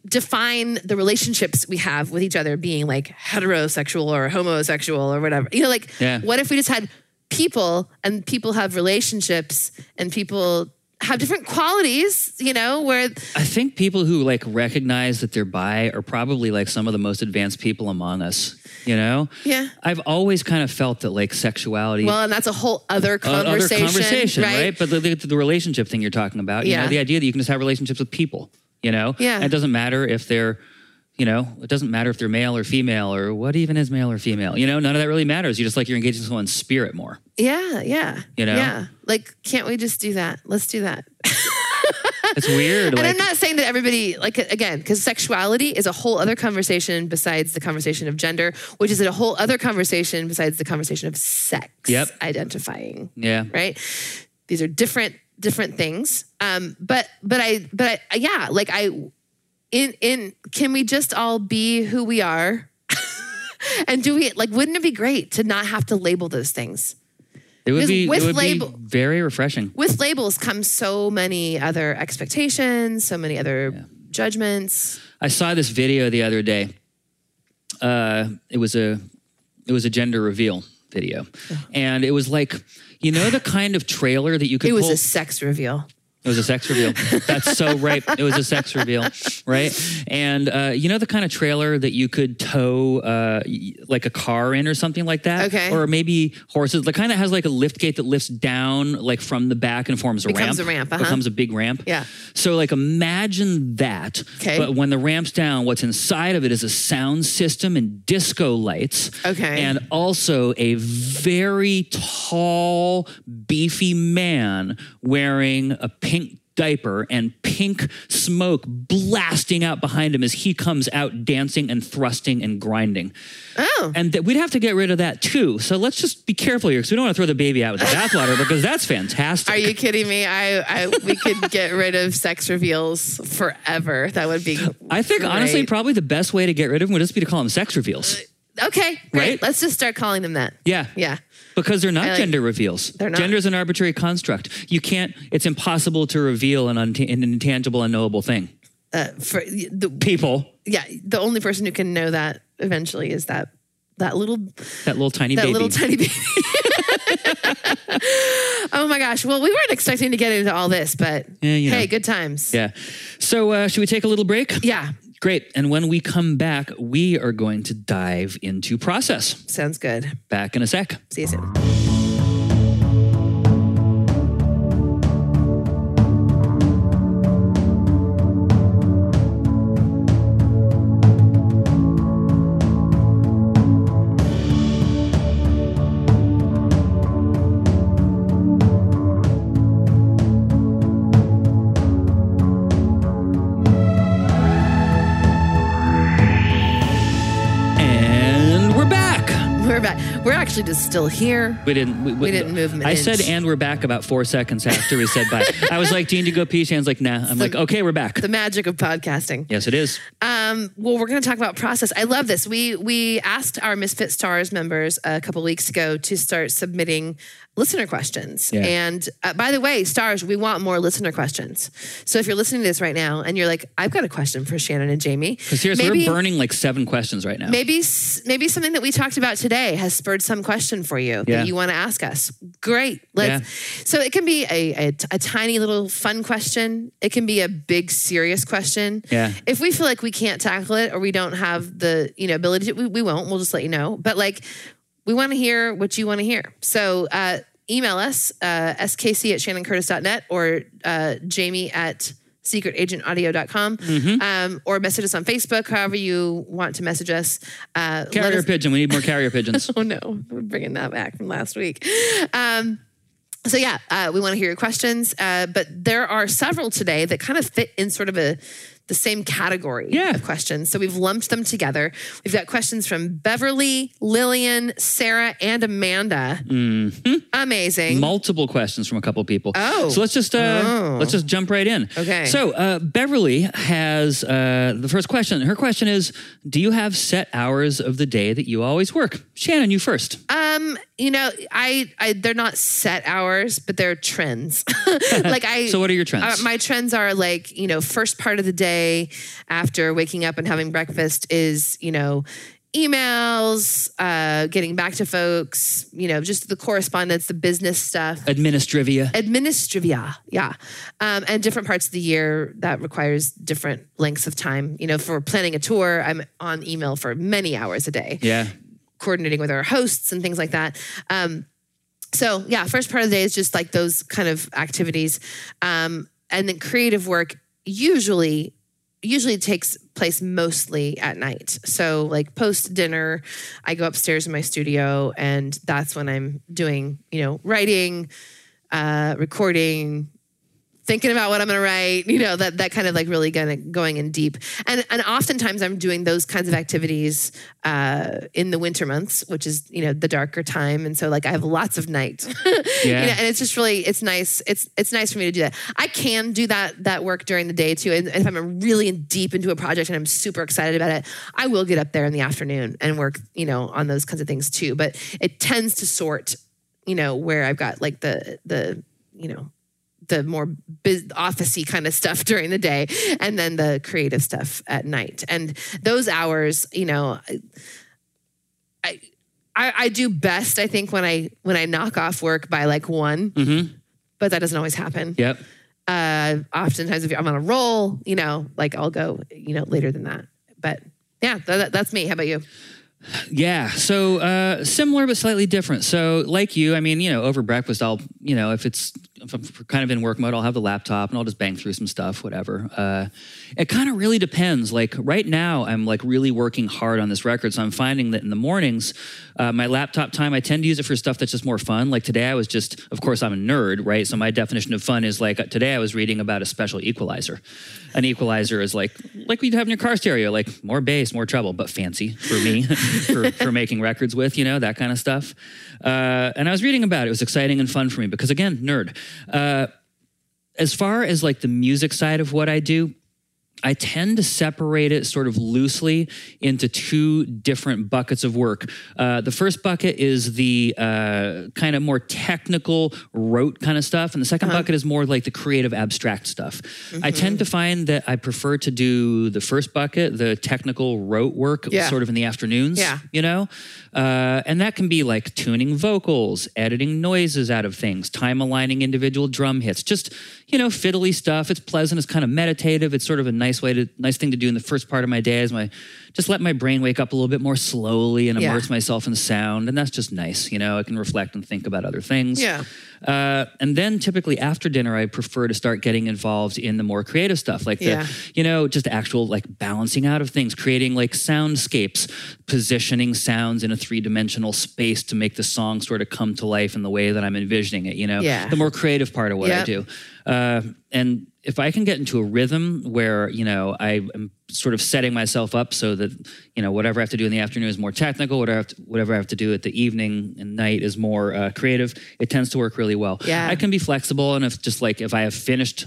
define the relationships we have with each other being like heterosexual or homosexual or whatever. You know, like Yeah. what if we just had people and people have relationships and people have different qualities, you know, where I think people who like recognize that they're bi are probably like some of the most advanced people among us. You know? Yeah. I've always kind of felt that like sexuality. well, and that's a whole other conversation, other conversation, right? right? But the, the, the relationship thing you're talking about, you Yeah. know, the idea that you can just have relationships with people, you know? Yeah. And it doesn't matter if they're, you know, it doesn't matter if they're male or female or what even is male or female. You know, none of that really matters. You just like you're engaging someone's spirit more. Yeah, yeah. You know? Yeah. Like, can't we just do that? Let's do that. It's weird. And like, I'm not saying that everybody, like, again, because sexuality is a whole other conversation besides the conversation of gender, which is a whole other conversation besides the conversation of sex Yep. identifying, yeah. right? These are different, different things. Um, but, but I, but I, yeah, like I, in, in, can we just all be who we are? and do we, like, wouldn't it be great to not have to label those things? It would Because be with it would label- be very refreshing. with labels come so many other expectations, so many other judgments. I saw this video the other day. Uh, it was a it was a gender reveal video, and it was like you know the kind of trailer that you could It was pull. a sex reveal. It was a sex reveal. That's so right. It was a sex reveal, right? And uh, you know the kind of trailer that you could tow uh, like a car in or something like that? Okay. Or maybe horses. The kind that has like a lift gate that lifts down like from the back and forms a Becomes ramp. Becomes a ramp, uh-huh. Becomes a big ramp. Yeah. So like imagine that. Okay. But when the ramp's down, what's inside of it is a sound system and disco lights. Okay. And also a very tall, beefy man wearing a pink diaper and pink smoke blasting out behind him as he comes out dancing and thrusting and grinding. Oh. And th- we'd have to get rid of that too. So let's just be careful here because we don't want to throw the baby out with the bathwater because that's fantastic. Are you kidding me? I, I we could get rid of sex reveals forever. That would be. I think honestly, probably the best way to get rid of them would just be to call them sex reveals. Uh, okay, great. Right? Let's just start calling them that. Yeah. Yeah. Because they're not like- gender reveals. They're not. Gender is an arbitrary construct. You can't, it's impossible to reveal an, an intangible, unknowable thing. Uh, for the People, yeah, the only person who can know that eventually is that that little that little tiny that baby. little tiny baby. oh my gosh! Well, we weren't expecting to get into all this, but Yeah, you hey, good times. yeah. So, uh, should we take a little break? Yeah, Great. And when we come back, we are going to dive into process. sounds good. Back in a sec. See you soon. Still here. We didn't. We, We didn't move I said, and we're back about four seconds after we said bye. I was like, Dean, do you go pee? Shan's like, nah. I'm like, okay, we're back. The magic of podcasting. yes, it is. Um, well, we're going to talk about process. I love this. We we asked our Misfit Stars members a couple weeks ago to start submitting listener questions. Yeah. And uh, by the way, stars, we want more listener questions. So if you're listening to this right now and you're like, I've got a question for Shannon and Jamie, Because seriously, we're burning like seven questions right now. Maybe maybe something that we talked about today has spurred some question for you Yeah. that you want to ask us. Great. Let's. So it can be a, a, a tiny little fun question. It can be a big serious question. Yeah. If we feel like we can't tackle it or we don't have the you know ability to, we, we won't. We'll just let you know. But like, we want to hear what you want to hear. So uh, email us uh, skc at shannoncurtis.net or uh, jamie at secretagentaudio.com Mm-hmm. um, or message us on Facebook, however you want to message us. Uh, Carrier us- pigeon. We need more carrier pigeons. Oh no, we're bringing that back from last week. Um, so yeah, uh, we want to hear your questions, uh, but there are several today that kind of fit in sort of a the same category Yeah. of questions. So we've lumped them together. We've got questions from Beverly, Lillian, Sarah, and Amanda. Amazing. Multiple questions from a couple people. Oh. so let's just uh, Oh. let's just jump right in. Okay. So uh, Beverly has uh, the first question. Her question is: Do you have set hours of the day that you always work? Shannon, you first. Um, you know, I, I they're not set hours, but they're trends. like I So what are your trends? Uh, my trends are like, you know, first part of the day after waking up and having breakfast is, you know, emails, uh, getting back to folks, you know, just the correspondence, the business stuff. Administrivia. Administrivia, yeah, um, and different parts of the year that requires different lengths of time. You know, for planning a tour, I'm on email for many hours a day yeah. coordinating with our hosts and things like that. Um, so yeah, first part of the day is just like those kind of activities, um, and then creative work usually usually takes place mostly at night. So like post dinner, I go upstairs in my studio, and that's when I'm doing you know writing, uh, recording. Thinking about what I'm going to write, you know that that kind of like really gonna going in deep, and and oftentimes I'm doing those kinds of activities uh, in the winter months, which is you know the darker time, and so like I have lots of night, Yeah. you know, and it's just really it's nice. It's it's nice for me to do that. I can do that that work during the day too, and if I'm really deep into a project and I'm super excited about it, I will get up there in the afternoon and work you know on those kinds of things too. But it tends to sort, you know, where I've got like the the you know the more biz- officey kind of stuff during the day and then the creative stuff at night and those hours you know I, I i do best i think when i when i knock off work by like one Mm-hmm. but that doesn't always happen Yep. Uh, oftentimes, if I'm on a roll, you know, like I'll go, you know, later than that. But yeah, that, that's me. How about you? Yeah. So uh, similar but slightly different. So like you, I mean, you know, over breakfast, I'll, you know, if it's if I'm kind of in work mode, I'll have the laptop and I'll just bang through some stuff, whatever. Uh, it kind of really depends. Like right now, I'm like really working hard on this record, so I'm finding that in the mornings, uh, my laptop time, I tend to use it for stuff that's just more fun. Like today, I was just, of course, I'm a nerd, right? So my definition of fun is like today, I was reading about a special equalizer. An equalizer is like like we'd have in your car stereo, like more bass, more treble, but fancy for me for, for making records with, you know, that kind of stuff. Uh, and I was reading about it. It was exciting and fun for me because, again, nerd. Uh, as far as like the music side of what I do, I tend to separate it sort of loosely into two different buckets of work. Uh, the first bucket is the uh, kind of more technical, rote kind of stuff, and the 2nd uh-huh. bucket is more like the creative, abstract stuff. Mm-hmm. I tend to find that I prefer to do the first bucket, the technical, rote work, yeah. sort of in the afternoons. Yeah, you know, uh, and that can be like tuning vocals, editing noises out of things, time aligning individual drum hits, just you know, fiddly stuff. It's pleasant. It's kind of meditative. It's sort of a nice way to, nice thing to do in the first part of my day. Is my just let my brain wake up a little bit more slowly and immerse yeah. myself in the sound, and that's just nice. You know, I can reflect and think about other things. Yeah. Uh, and then typically after dinner, I prefer to start getting involved in the more creative stuff, like the, yeah. you know, just actual like balancing out of things, creating like soundscapes, positioning sounds in a three dimensional space to make the song sort of come to life in the way that I'm envisioning it. You know, yeah. the more creative part of what yep. I do. Uh, and if I can get into a rhythm where you know I am sort of setting myself up so that you know whatever I have to do in the afternoon is more technical, whatever I have to, whatever I have to do at the evening and night is more uh, creative, it tends to work really well. Yeah, I can be flexible, and if just like if I have finished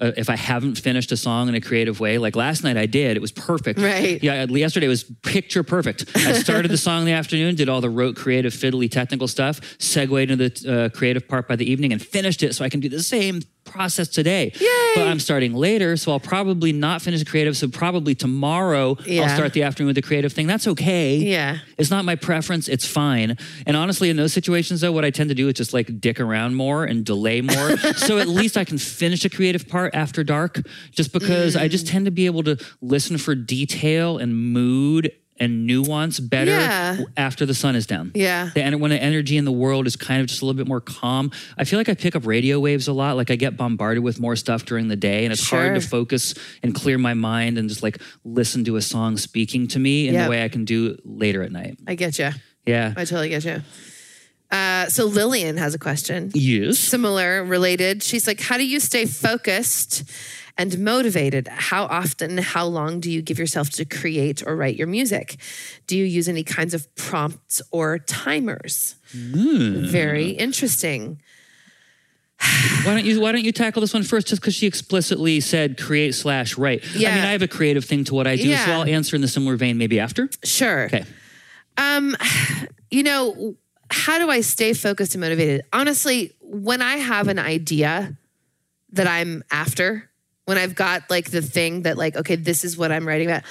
uh, if I haven't finished a song in a creative way, like last night I did, it was perfect. Right. Yeah. Yesterday was picture perfect. I started the song in the afternoon, did all the rote, creative, fiddly, technical stuff, segued into the uh, creative part by the evening, and finished it so I can do the same process today. Yay! But I'm starting later, so I'll probably not finish creative. So probably tomorrow yeah. I'll start the afternoon with the creative thing. That's okay. Yeah. It's not my preference. It's fine. And honestly, in those situations though, what I tend to do is just like dick around more and delay more. so at least I can finish a creative part after dark just because mm. I just mm. tend to be able to listen for detail and mood and nuance better yeah. after the sun is down. Yeah. The, when the energy in the world is kind of just a little bit more calm. I feel like I pick up radio waves a lot. Like I get bombarded with more stuff during the day, and it's sure. hard to focus and clear my mind and just like listen to a song speaking to me in yep. the way I can do later at night. I get you. Yeah. I totally get you. Uh, so Lillian has a question. Yes. Similar, related. She's like, "How do you stay focused and motivated? How often, how long do you give yourself to create or write your music? Do you use any kinds of prompts or timers? Mm. Very interesting. why don't you why don't you tackle this one first just because she explicitly said create slash write yeah. i mean i have a creative thing to what i do yeah. so i'll answer in the similar vein maybe after sure okay um you know how do i stay focused and motivated honestly when i have an idea that i'm after when I've got like the thing that like, okay, this is what I'm writing about.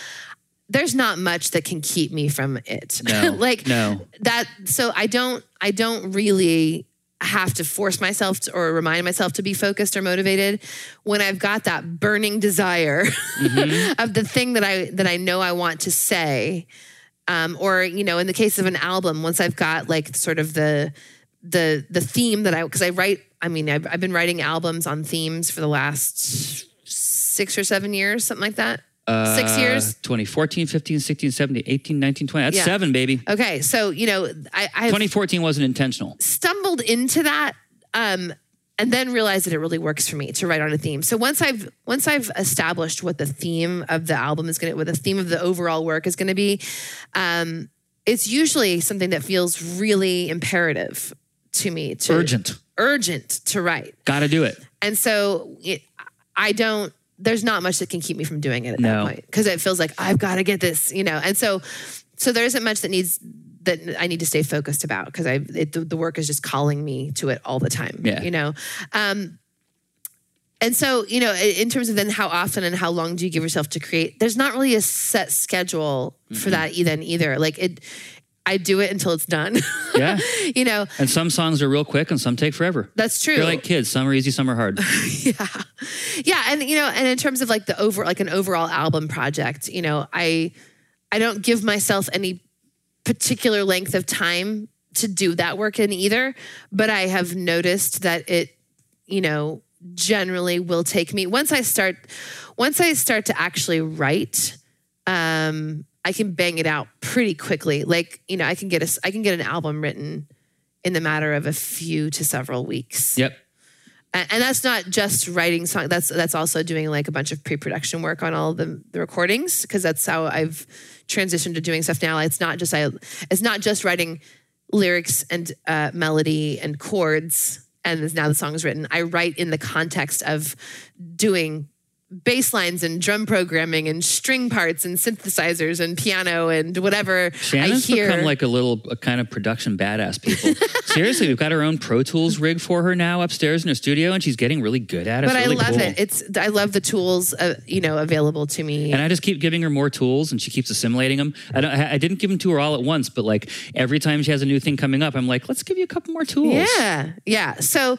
There's not much that can keep me from it. No, like no. that. So I don't. I don't really have to force myself to, or remind myself to be focused or motivated when I've got that burning desire mm-hmm. of the thing that I that I know I want to say. Um, or you know, in the case of an album, once I've got like sort of the the the theme that I because I write. I mean, I've, I've been writing albums on themes for the last six or seven years, something like that. Uh, Six years? 2014, 15, 16, 17, 18, 19, 20. That's yeah. seven, baby. Okay. So, you know, I, I 2014 wasn't intentional. Stumbled into that. Um, and then realized that it really works for me to write on a theme. So once I've once I've established what the theme of the album is going to, what the theme of the overall work is going to be, um, it's usually something that feels really imperative to me. To, urgent, urgent to write. Got to do it. And so it, I don't there's not much that can keep me from doing it at no. that point because it feels like I've got to get this, you know. And so, so there isn't much that needs that I need to stay focused about because I it, the work is just calling me to it all the time, yeah. you know. Um, and so, you know, in terms of then how often and how long do you give yourself to create? There's not really a set schedule mm-hmm. for that then either. Like it, I do it until it's done. Yeah. you know, And some songs are real quick and some take forever. that's true. They're like kids. Some are easy, some are hard. yeah yeah and you know and in terms of like the over like an overall album project you know i i don't give myself any particular length of time to do that work in either but i have noticed that it you know generally will take me once i start once i start to actually write um i can bang it out pretty quickly. Like you know i can get a i can get an album written in the matter of a few to several weeks. Yep. and and that's not just writing songs that's that's also doing like a bunch of pre-production work on all the, the recordings because that's how i've transitioned to doing stuff now. It's not just i it's not just writing lyrics and uh, melody and chords and now the song is written. I write in the context of doing bass lines and drum programming and string parts and synthesizers and piano and whatever Shannon's i hear become like a little a kind of production badass people. Seriously, we've got our own Pro Tools rig for her now upstairs in her studio, and she's getting really good at it. but It's i love cool. it it's i love the tools uh, you know available to me And I just keep giving her more tools, and she keeps assimilating them. I don't. I I didn't give them to her all at once, but like every time she has a new thing coming up, I'm like, let's give you a couple more tools. Yeah, yeah. So,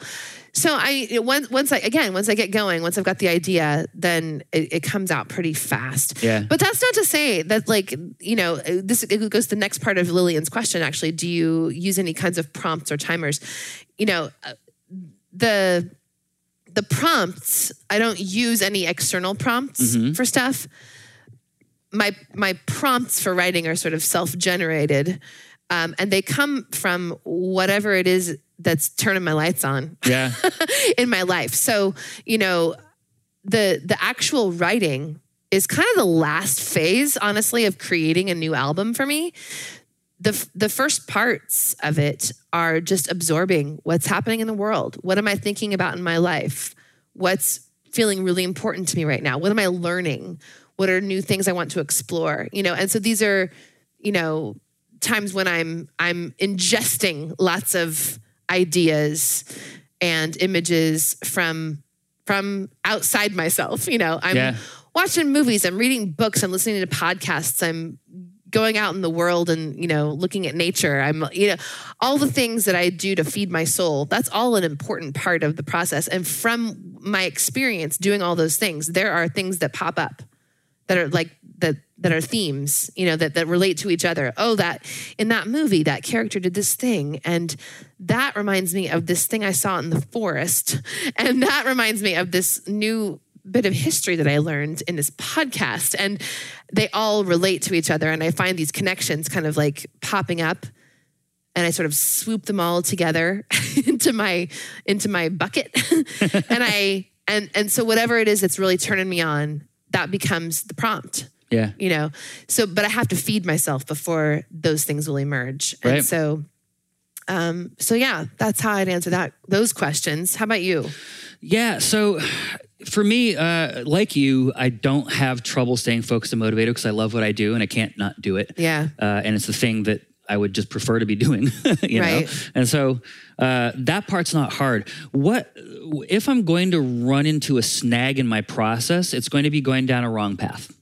so I once once I again once I get going, once I've got the idea, then it, it comes out pretty fast. Yeah. But that's not to say that like you know this it goes to the next part of Lillian's question. Actually, do you use any kinds of prompts or timers? You know, uh, the the prompts I don't use any external prompts for stuff. My my prompts for writing are sort of self generated. Um, and they come from whatever it is that's turning my lights on Yeah. in my life. So, you know, the the actual writing is kind of the last phase, honestly, of creating a new album for me. The the first parts of it are just absorbing what's happening in the world. What am I thinking about in my life? What's feeling really important to me right now? What am I learning? What are new things I want to explore? You know, and so these are, you know, times when I'm I'm ingesting lots of ideas and images from from outside myself. You know, I'm Yeah. watching movies, I'm reading books, I'm listening to podcasts, I'm going out in the world and you know looking at nature i'm you know all the things that i do to feed my soul that's all an important part of the process and from my experience doing all those things there are things that pop up that are like that that are themes you know that that relate to each other oh that in that movie that character did this thing and that reminds me of this thing i saw in the forest and that reminds me of this new bit of history that i learned in this podcast and they all relate to each other and i find these connections kind of like popping up and I sort of swoop them all together into my into my bucket. and I and and so whatever it is that's really turning me on, that becomes the prompt. Yeah. You know. So but I have to feed myself before those things will emerge. And Right. so um so yeah, that's how I'd answer that those questions. How about you? Yeah. So for me, uh, like you, I don't have trouble staying focused and motivated because I love what I do and I can't not do it. Yeah. Uh, and it's the thing that I would just prefer to be doing, you Right. know? And so uh, that part's not hard. What if I'm going to run into a snag in my process? It's going to be going down a wrong path.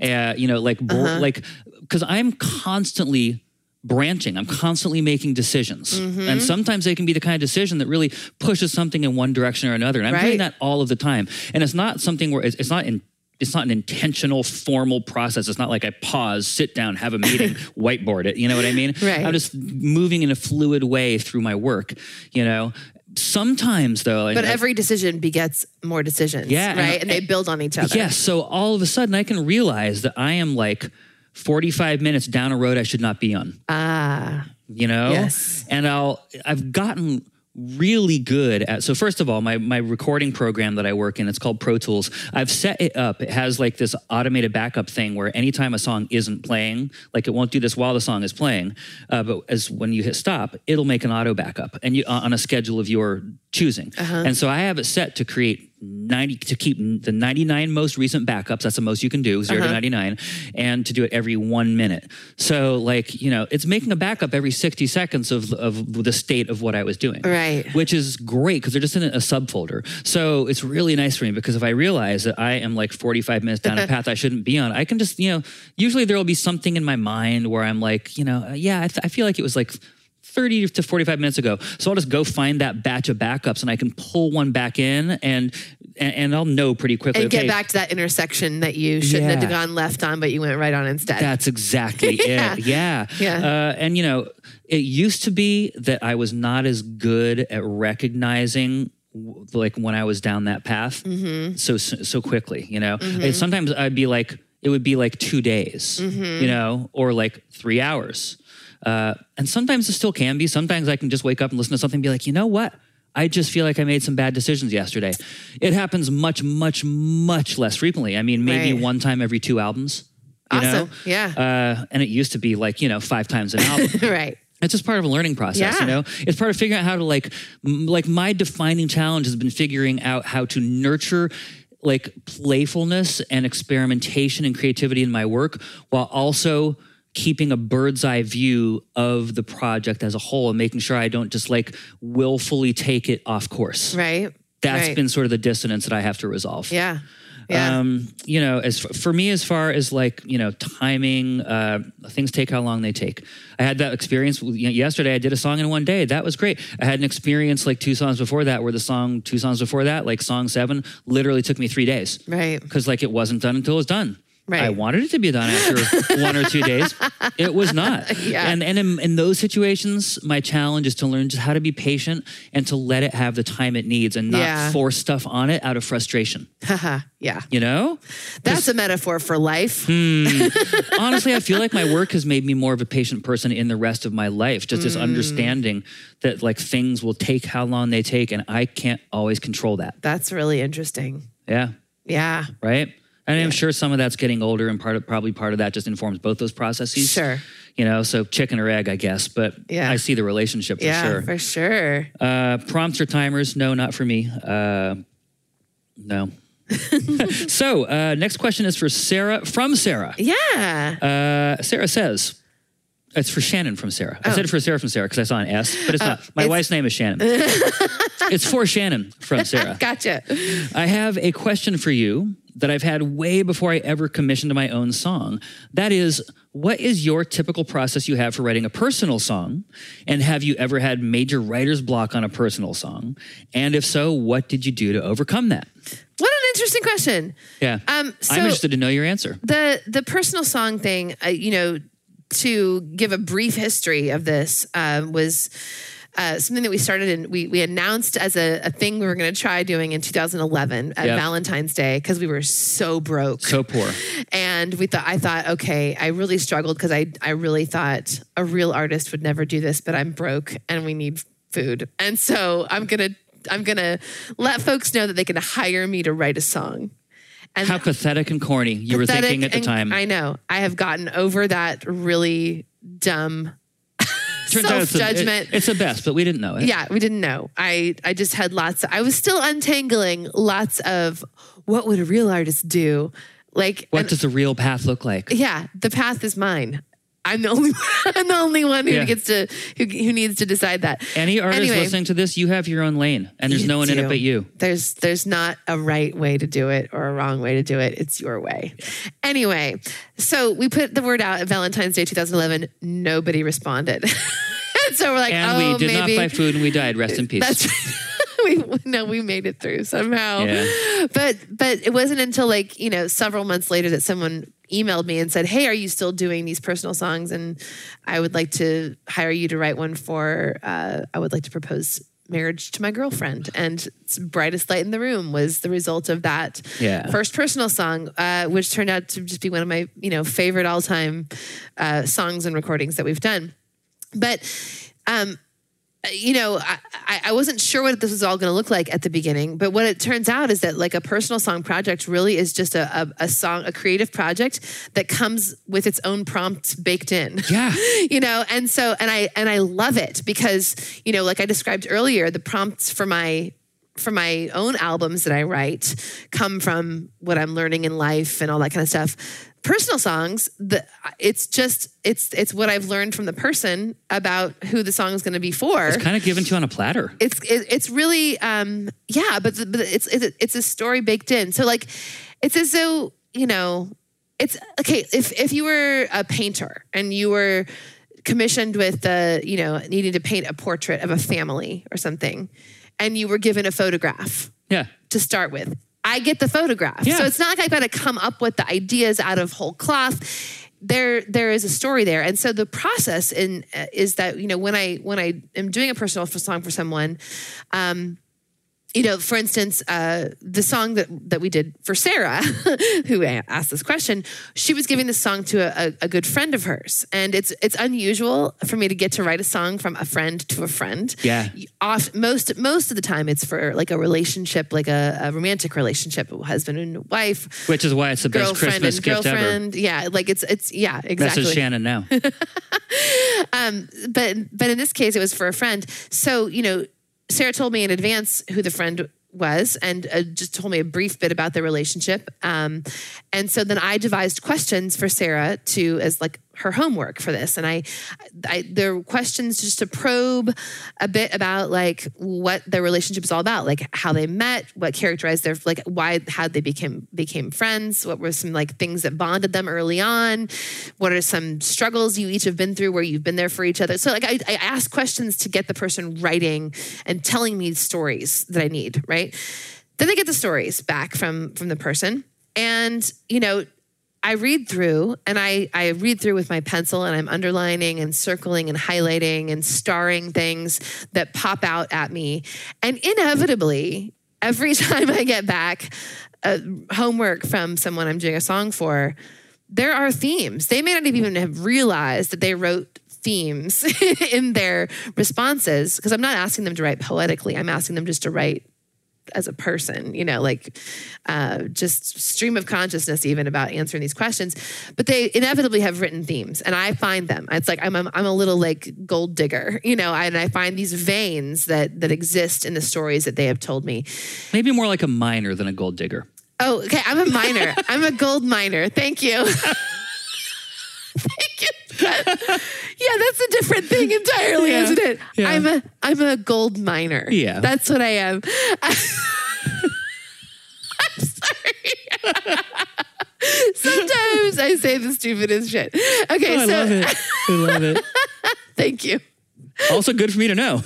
Uh, you know, like, bo- like, because I'm constantly branching. I'm constantly making decisions. Mm-hmm. And sometimes they can be the kind of decision that really pushes something in one direction or another. And I'm doing that all of the time. And it's not something where it's, it's not in it's not an intentional formal process. It's not like I pause, sit down, have a meeting, whiteboard it. You know what I mean? Right. I'm just moving in a fluid way through my work, you know. Sometimes though, But and- every decision begets more decisions. Yeah, Right. And, they build on each other. Yes. So all of a sudden, I can realize that I am like 45 minutes down a road I should not be on. Ah. You know. Yes. And I'll I've gotten really good at so first of all my my recording program that I work in it's called Pro Tools. I've set it up. It has like this automated backup thing where anytime a song isn't playing like it won't do this while the song is playing uh, but as when you hit stop it'll make an auto backup and you on a schedule of your choosing. And so I have it set to create 90 to keep the 99 most recent backups that's the most you can do 0 Uh-huh. to 99 and to do it every one minute so like you know it's making a backup every 60 seconds of, of the state of what i was doing Right. which is great because they're just in a subfolder so it's really nice for me because if i realize that i am like 45 minutes down a path i shouldn't be on i can just you know usually there will be something in my mind where i'm like you know yeah i, th- I feel like it was like 30 to 45 minutes ago. So I'll just go find that batch of backups and I can pull one back in and and, and I'll know pretty quickly. and okay, get back to that intersection that you shouldn't Yeah. have gone left on, but you went right on instead. That's exactly Yeah. it. Yeah. Yeah. Uh, and, you know, it used to be that I was not as good at recognizing like when I was down that path Mm-hmm. so so quickly, you know. And sometimes I'd be like, it would be like two days, Mm-hmm. you know, or like three hours. Uh, and sometimes it still can be. Sometimes I can just wake up and listen to something and be like, you know what? I just feel like I made some bad decisions yesterday. It happens much, much, much less frequently. I mean, maybe Right. one time every two albums. You Awesome. Know? Yeah. Uh, and it used to be like, you know, five times an album. right. It's just part of a learning process, Yeah. you know. It's part of figuring out how to like, m- like my defining challenge has been figuring out how to nurture like playfulness and experimentation and creativity in my work while also keeping a bird's eye view of the project as a whole and making sure I don't just like willfully take it off course. Right. That's right. been sort of the dissonance that I have to resolve. Yeah. Yeah. Um, you know, as f- for me, as far as like you know, timing, uh, things take how long they take. I had that experience with- you know, yesterday. I did a song in one day. That was great. I had an experience like two songs before that, where the song two songs before that, like song seven, literally took me three days right. because like it wasn't done until it was done. Right. I wanted it to be done after one or two days. It was not. Yeah. And and in, in those situations, my challenge is to learn just how to be patient and to let it have the time it needs and not Yeah. force stuff on it out of frustration. Yeah. You know? That's a metaphor for life. Hmm. honestly, I feel like my work has made me more of a patient person in the rest of my life. Just Mm. this understanding that like things will take how long they take, and I can't always control that. That's really interesting. Yeah, Yeah. right. And I'm sure some of that's getting older, and part of probably part of that just informs both those processes. Sure. You know, so chicken or egg, I guess. But Yeah. I see the relationship for Yeah, sure. for sure. Uh, prompts or timers? No, not for me. Uh, no. so, uh, next question is for Sarah from Sarah. Yeah. Uh, Sarah says, it's for Shannon from Sarah. I Oh. said for Sarah from Sarah because I saw an S, but it's not. My it's- wife's name is Shannon. it's for Shannon from Sarah. gotcha. I have a question for you that I've had way before I ever commissioned my own song. That is, what is your typical process you have for writing a personal song? And have you ever had major writer's block on a personal song? And if so, what did you do to overcome that? What an interesting question. Yeah. Um, so I'm interested to know your answer. the the personal song thing, uh, you know, to give a brief history of this um, was. Uh, something that we started and we, we announced as a, a thing we were going to try doing in 2011 at Yep. Valentine's Day because we were so broke. So poor. and we thought I thought okay I really struggled because I I really thought a real artist would never do this but I'm broke and we need food and so I'm gonna I'm gonna let folks know that they can hire me to write a song. And How pathetic and corny you were thinking at the and- time. I know I have gotten over that really dumb Turns out it's the- self-judgment. it's the best, but we didn't know it. yeah, we didn't know. I I just had lots. I was still untangling lots of what would a real artist do, like What and- does the real path look like? yeah, the path is mine. I'm the only I'm the only one who Yeah. gets to who, who needs to decide that. Any artist Anyway. listening to this, you have your own lane, and there's no one in it but you. There's there's not a right way to do it or a wrong way to do it. It's your way. Anyway, so we put the word out at Valentine's Day 2011. Nobody responded. and so we're like, And oh, we did maybe not buy food, and we died. Rest in peace. That's we no, we made it through somehow. Yeah. But but it wasn't until like, you know, several months later that someone emailed me and said, Hey, are you still doing these personal songs? And I would like to hire you to write one for uh, I would like to propose marriage to my girlfriend. And Brightest Light in the Room was the result of that Yeah. first personal song, uh, which turned out to just be one of my, you know, favorite all time uh, songs and recordings that we've done. But um, you know, I, I- wasn't sure what this was all going to look like at the beginning, but what it turns out is that like a personal song project really is just a, a, a song, a creative project that comes with its own prompts baked in. Yeah. you know, and so and I and I love it because you know, like I described earlier, the prompts for my for my own albums that I write come from what I'm learning in life and all that kind of stuff. Personal songs, the, it's just it's it's what I've learned from the person about who the song is going to be for. It's kind of given to you on a platter. It's it, it's really um yeah, but, but it's, it's it's a story baked in. So like it's as though you know it's okay if if you were a painter and you were commissioned with the you know needing to paint a portrait of a family or something and you were given a photograph Yeah. to start with i get the photograph. Yeah. so it's not like i've got to come up with the ideas out of whole cloth. There there is a story there. And so the process in uh, is that you know when i when i am doing a personal song for someone um you know, for instance, uh, the song that, that we did for Sarah, who asked this question, she was giving this song to a, a good friend of hers, and it's it's unusual for me to get to write a song from a friend to a friend. Yeah. Oft, most most of the time, it's for like a relationship, like a, a romantic relationship, husband and wife, Which is why it's the best Christmas and gift ever. girlfriend. Yeah, like it's it's yeah, exactly Message Shannon now. um, but but in this case it was for a friend so you know sarah told me in advance who the friend was and uh, just told me a brief bit about their relationship. Um, and so then i devised questions for sarah to as like her homework for this. And I, I there were questions just to probe a bit about like what their relationship is all about like how they met what characterized their like why how they became became friends what were some like things that bonded them early on what are some struggles you each have been through where you've been there for each other? So like i, I ask questions to get the person writing and telling me stories that i need right? Then they get the stories back from from the person. And you know I read through and I, I read through with my pencil and I'm underlining and circling and highlighting and starring things that pop out at me. And inevitably, every time I get back uh, homework from someone I'm doing a song for, there are themes. They may not even have realized that they wrote themes in their responses because I'm not asking them to write poetically. I'm asking them just to write as a person, you know, like uh, just stream of consciousness, even about answering these questions. But they inevitably have written themes, and I find them. It's like I'm a, I'm a little like gold digger, you know, and I find these veins that that exist in the stories that they have told me. Maybe more like a miner than a gold digger. Oh, okay. I'm a miner. I'm a gold miner. Thank you. Thank you. yeah, that's a different thing entirely, Yeah. isn't it? Yeah. I'm a I'm a gold miner. Yeah. That's what I am. I'm sorry. Sometimes I say the stupidest shit. Okay, Oh, I so love it. I love it. thank you. Also good for me to know.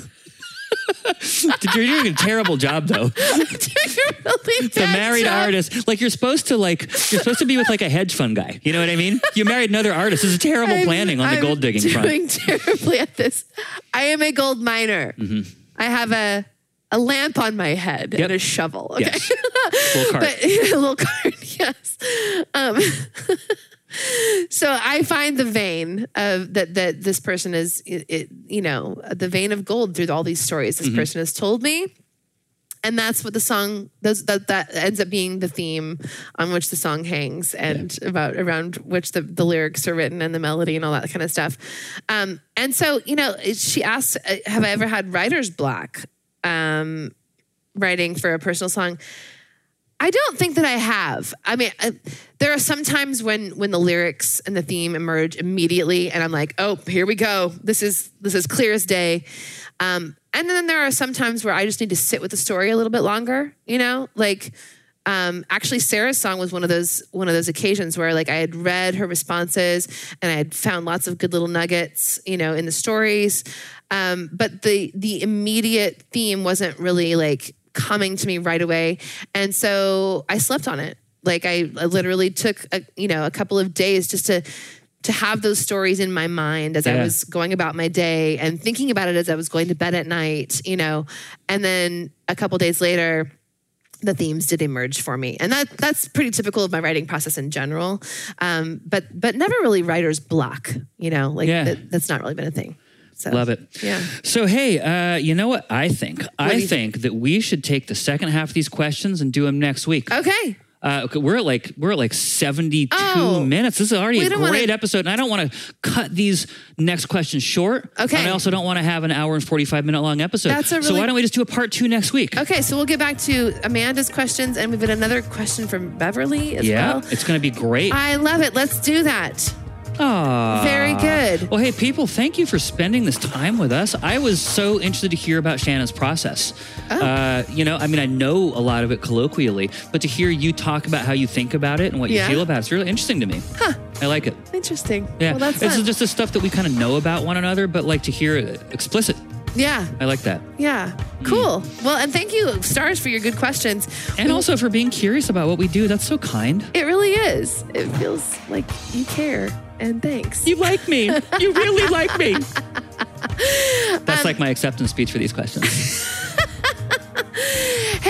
You're doing a terrible job though. Doing a really The bad married job. artist, like you're supposed to like you're supposed to be with like a hedge fund guy. You know what I mean? You married another artist. This is terrible I'm- planning on the I'm gold digging front. doing terribly at this. I am a gold miner. Mm-hmm. I have a a lamp on my head Yep. and a shovel. Okay. Yes. Little cart. but a little card, yes. Um, so I find the vein of that that this person is, it, it, you know, the vein of gold through all these stories Mm-hmm. this person has told me. And that's what the song those, that that ends up being the theme on which the song hangs, and about around which the, the lyrics are written and the melody and all that kind of stuff. Um, and so, you know, she asks, uh, "Have I ever had writer's block um, writing for a personal song?" I don't think that I have. I mean, uh, there are some times when when the lyrics and the theme emerge immediately, and I'm like, "Oh, here we go. This is this is clear as day." Um, and then there are some times where I just need to sit with the story a little bit longer. You know, like um, actually Sarah's song was one of those one of those occasions where like I had read her responses and I had found lots of good little nuggets, you know, in the stories. Um, but the the immediate theme wasn't really like coming to me right away, and so I slept on it. Like I, I literally took a, you know a couple of days just to to have those stories in my mind as I was going about my day and thinking about it as I was going to bed at night, you know, and then a couple days later the themes did emerge for me. And that that's pretty typical of my writing process in general. Um, but but never really writer's block you know like Yeah. that, that's not really been a thing so Love it. yeah So hey, uh, you know what I think? do I you think that we should take the second half of these questions and do them next week. okay Uh, okay, we're at like we're at like seventy two Oh. minutes. This is already a great wanna- episode, and I don't want to cut these next questions short. Okay. and I also don't want to have an hour and forty five minute long episode. That's a really... so why don't we just do a part two next week? Okay, so we'll get back to Amanda's questions, and we've got another question from Beverly as yeah, well. it's going to be great. I love it. Let's do that. Aw. Very good. Well, hey, people, thank you for spending this time with us. I was so interested to hear about Shannon's process. Oh. Uh, you know, I mean, I know a lot of it colloquially, but to hear you talk about how you think about it and what Yeah. you feel about it, it's really interesting to me. Huh. I like it. Interesting. Yeah, Well, that's this is just the stuff that we kind of know about one another, but like to hear it explicit. yeah. I like that. Yeah. Cool. Well, and thank you, Stars, for your good questions. And also for being curious about what we do. That's so kind. It really is. It feels like you care. And thanks. You like me. You really like me. That's Um, like my acceptance speech for these questions.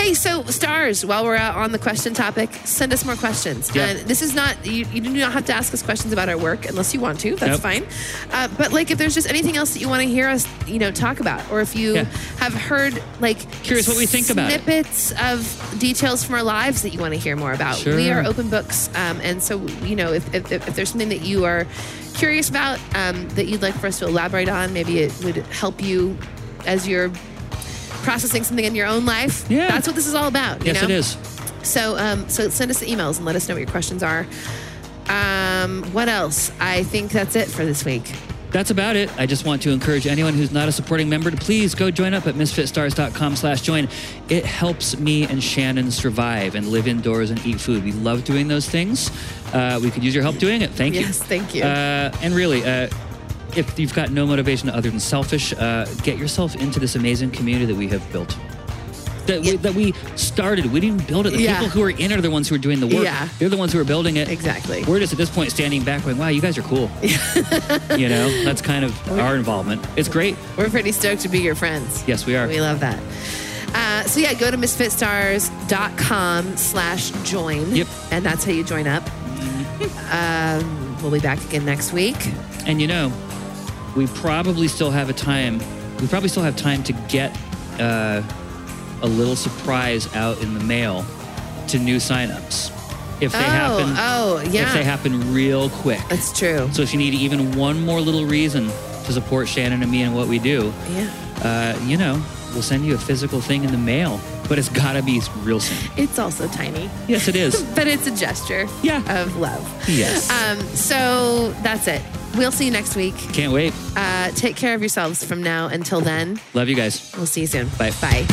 Hey, so stars, while we're out on the question topic, send us more questions. Yeah. And this is not, you, you do not have to ask us questions about our work unless you want to. That's Nope. fine. Uh, but like if there's just anything else that you want to hear us, you know, talk about, or if you Yeah. have heard like Curious what we think about it. snippets of details from our lives that you want to hear more about. Sure. We are open books. Um, and so, you know, if, if, if there's something that you are curious about um, that you'd like for us to elaborate on, maybe it would help you as you're processing something in your own life. Yeah. That's what this is all about. you yes, know? it is. So, um, so send us the emails and let us know what your questions are. Um, what else? I think that's it for this week. That's about it. I just want to encourage anyone who's not a supporting member to please go join up at misfitstars.com slash join. It helps me and Shannon survive and live indoors and eat food. We love doing those things. Uh, we could use your help doing it. Thank you. Yes, thank you. Uh, and really, uh, if you've got no motivation other than selfish, uh, get yourself into this amazing community that we have built. That, we, Yeah. that we started. We didn't build it. The Yeah. people who are in it are the ones who are doing the work. Yeah. They're the ones who are building it. Exactly. We're just at this point standing back going, wow, you guys are cool. you know, that's kind of our involvement. It's great. We're pretty stoked to be your friends. Yes, we are. We love that. Uh, so yeah, go to misfitstars.com slash join. Yep. And that's how you join up. um, we'll be back again next week. And you know, we probably still have a time. We probably still have time to get uh, a little surprise out in the mail to new signups if they oh, happen. oh, yeah. If they happen real quick. That's true. So if you need even one more little reason to support Shannon and me and what we do, yeah. uh, you know, we'll send you a physical thing in the mail. But it's gotta be real soon. It's also tiny, Yes, it is. but it's a gesture Yeah. of love. Yes. Um, so that's it. We'll see you next week. Can't wait. Uh, take care of yourselves from now until then. Love you guys. We'll see you soon. Bye. Bye.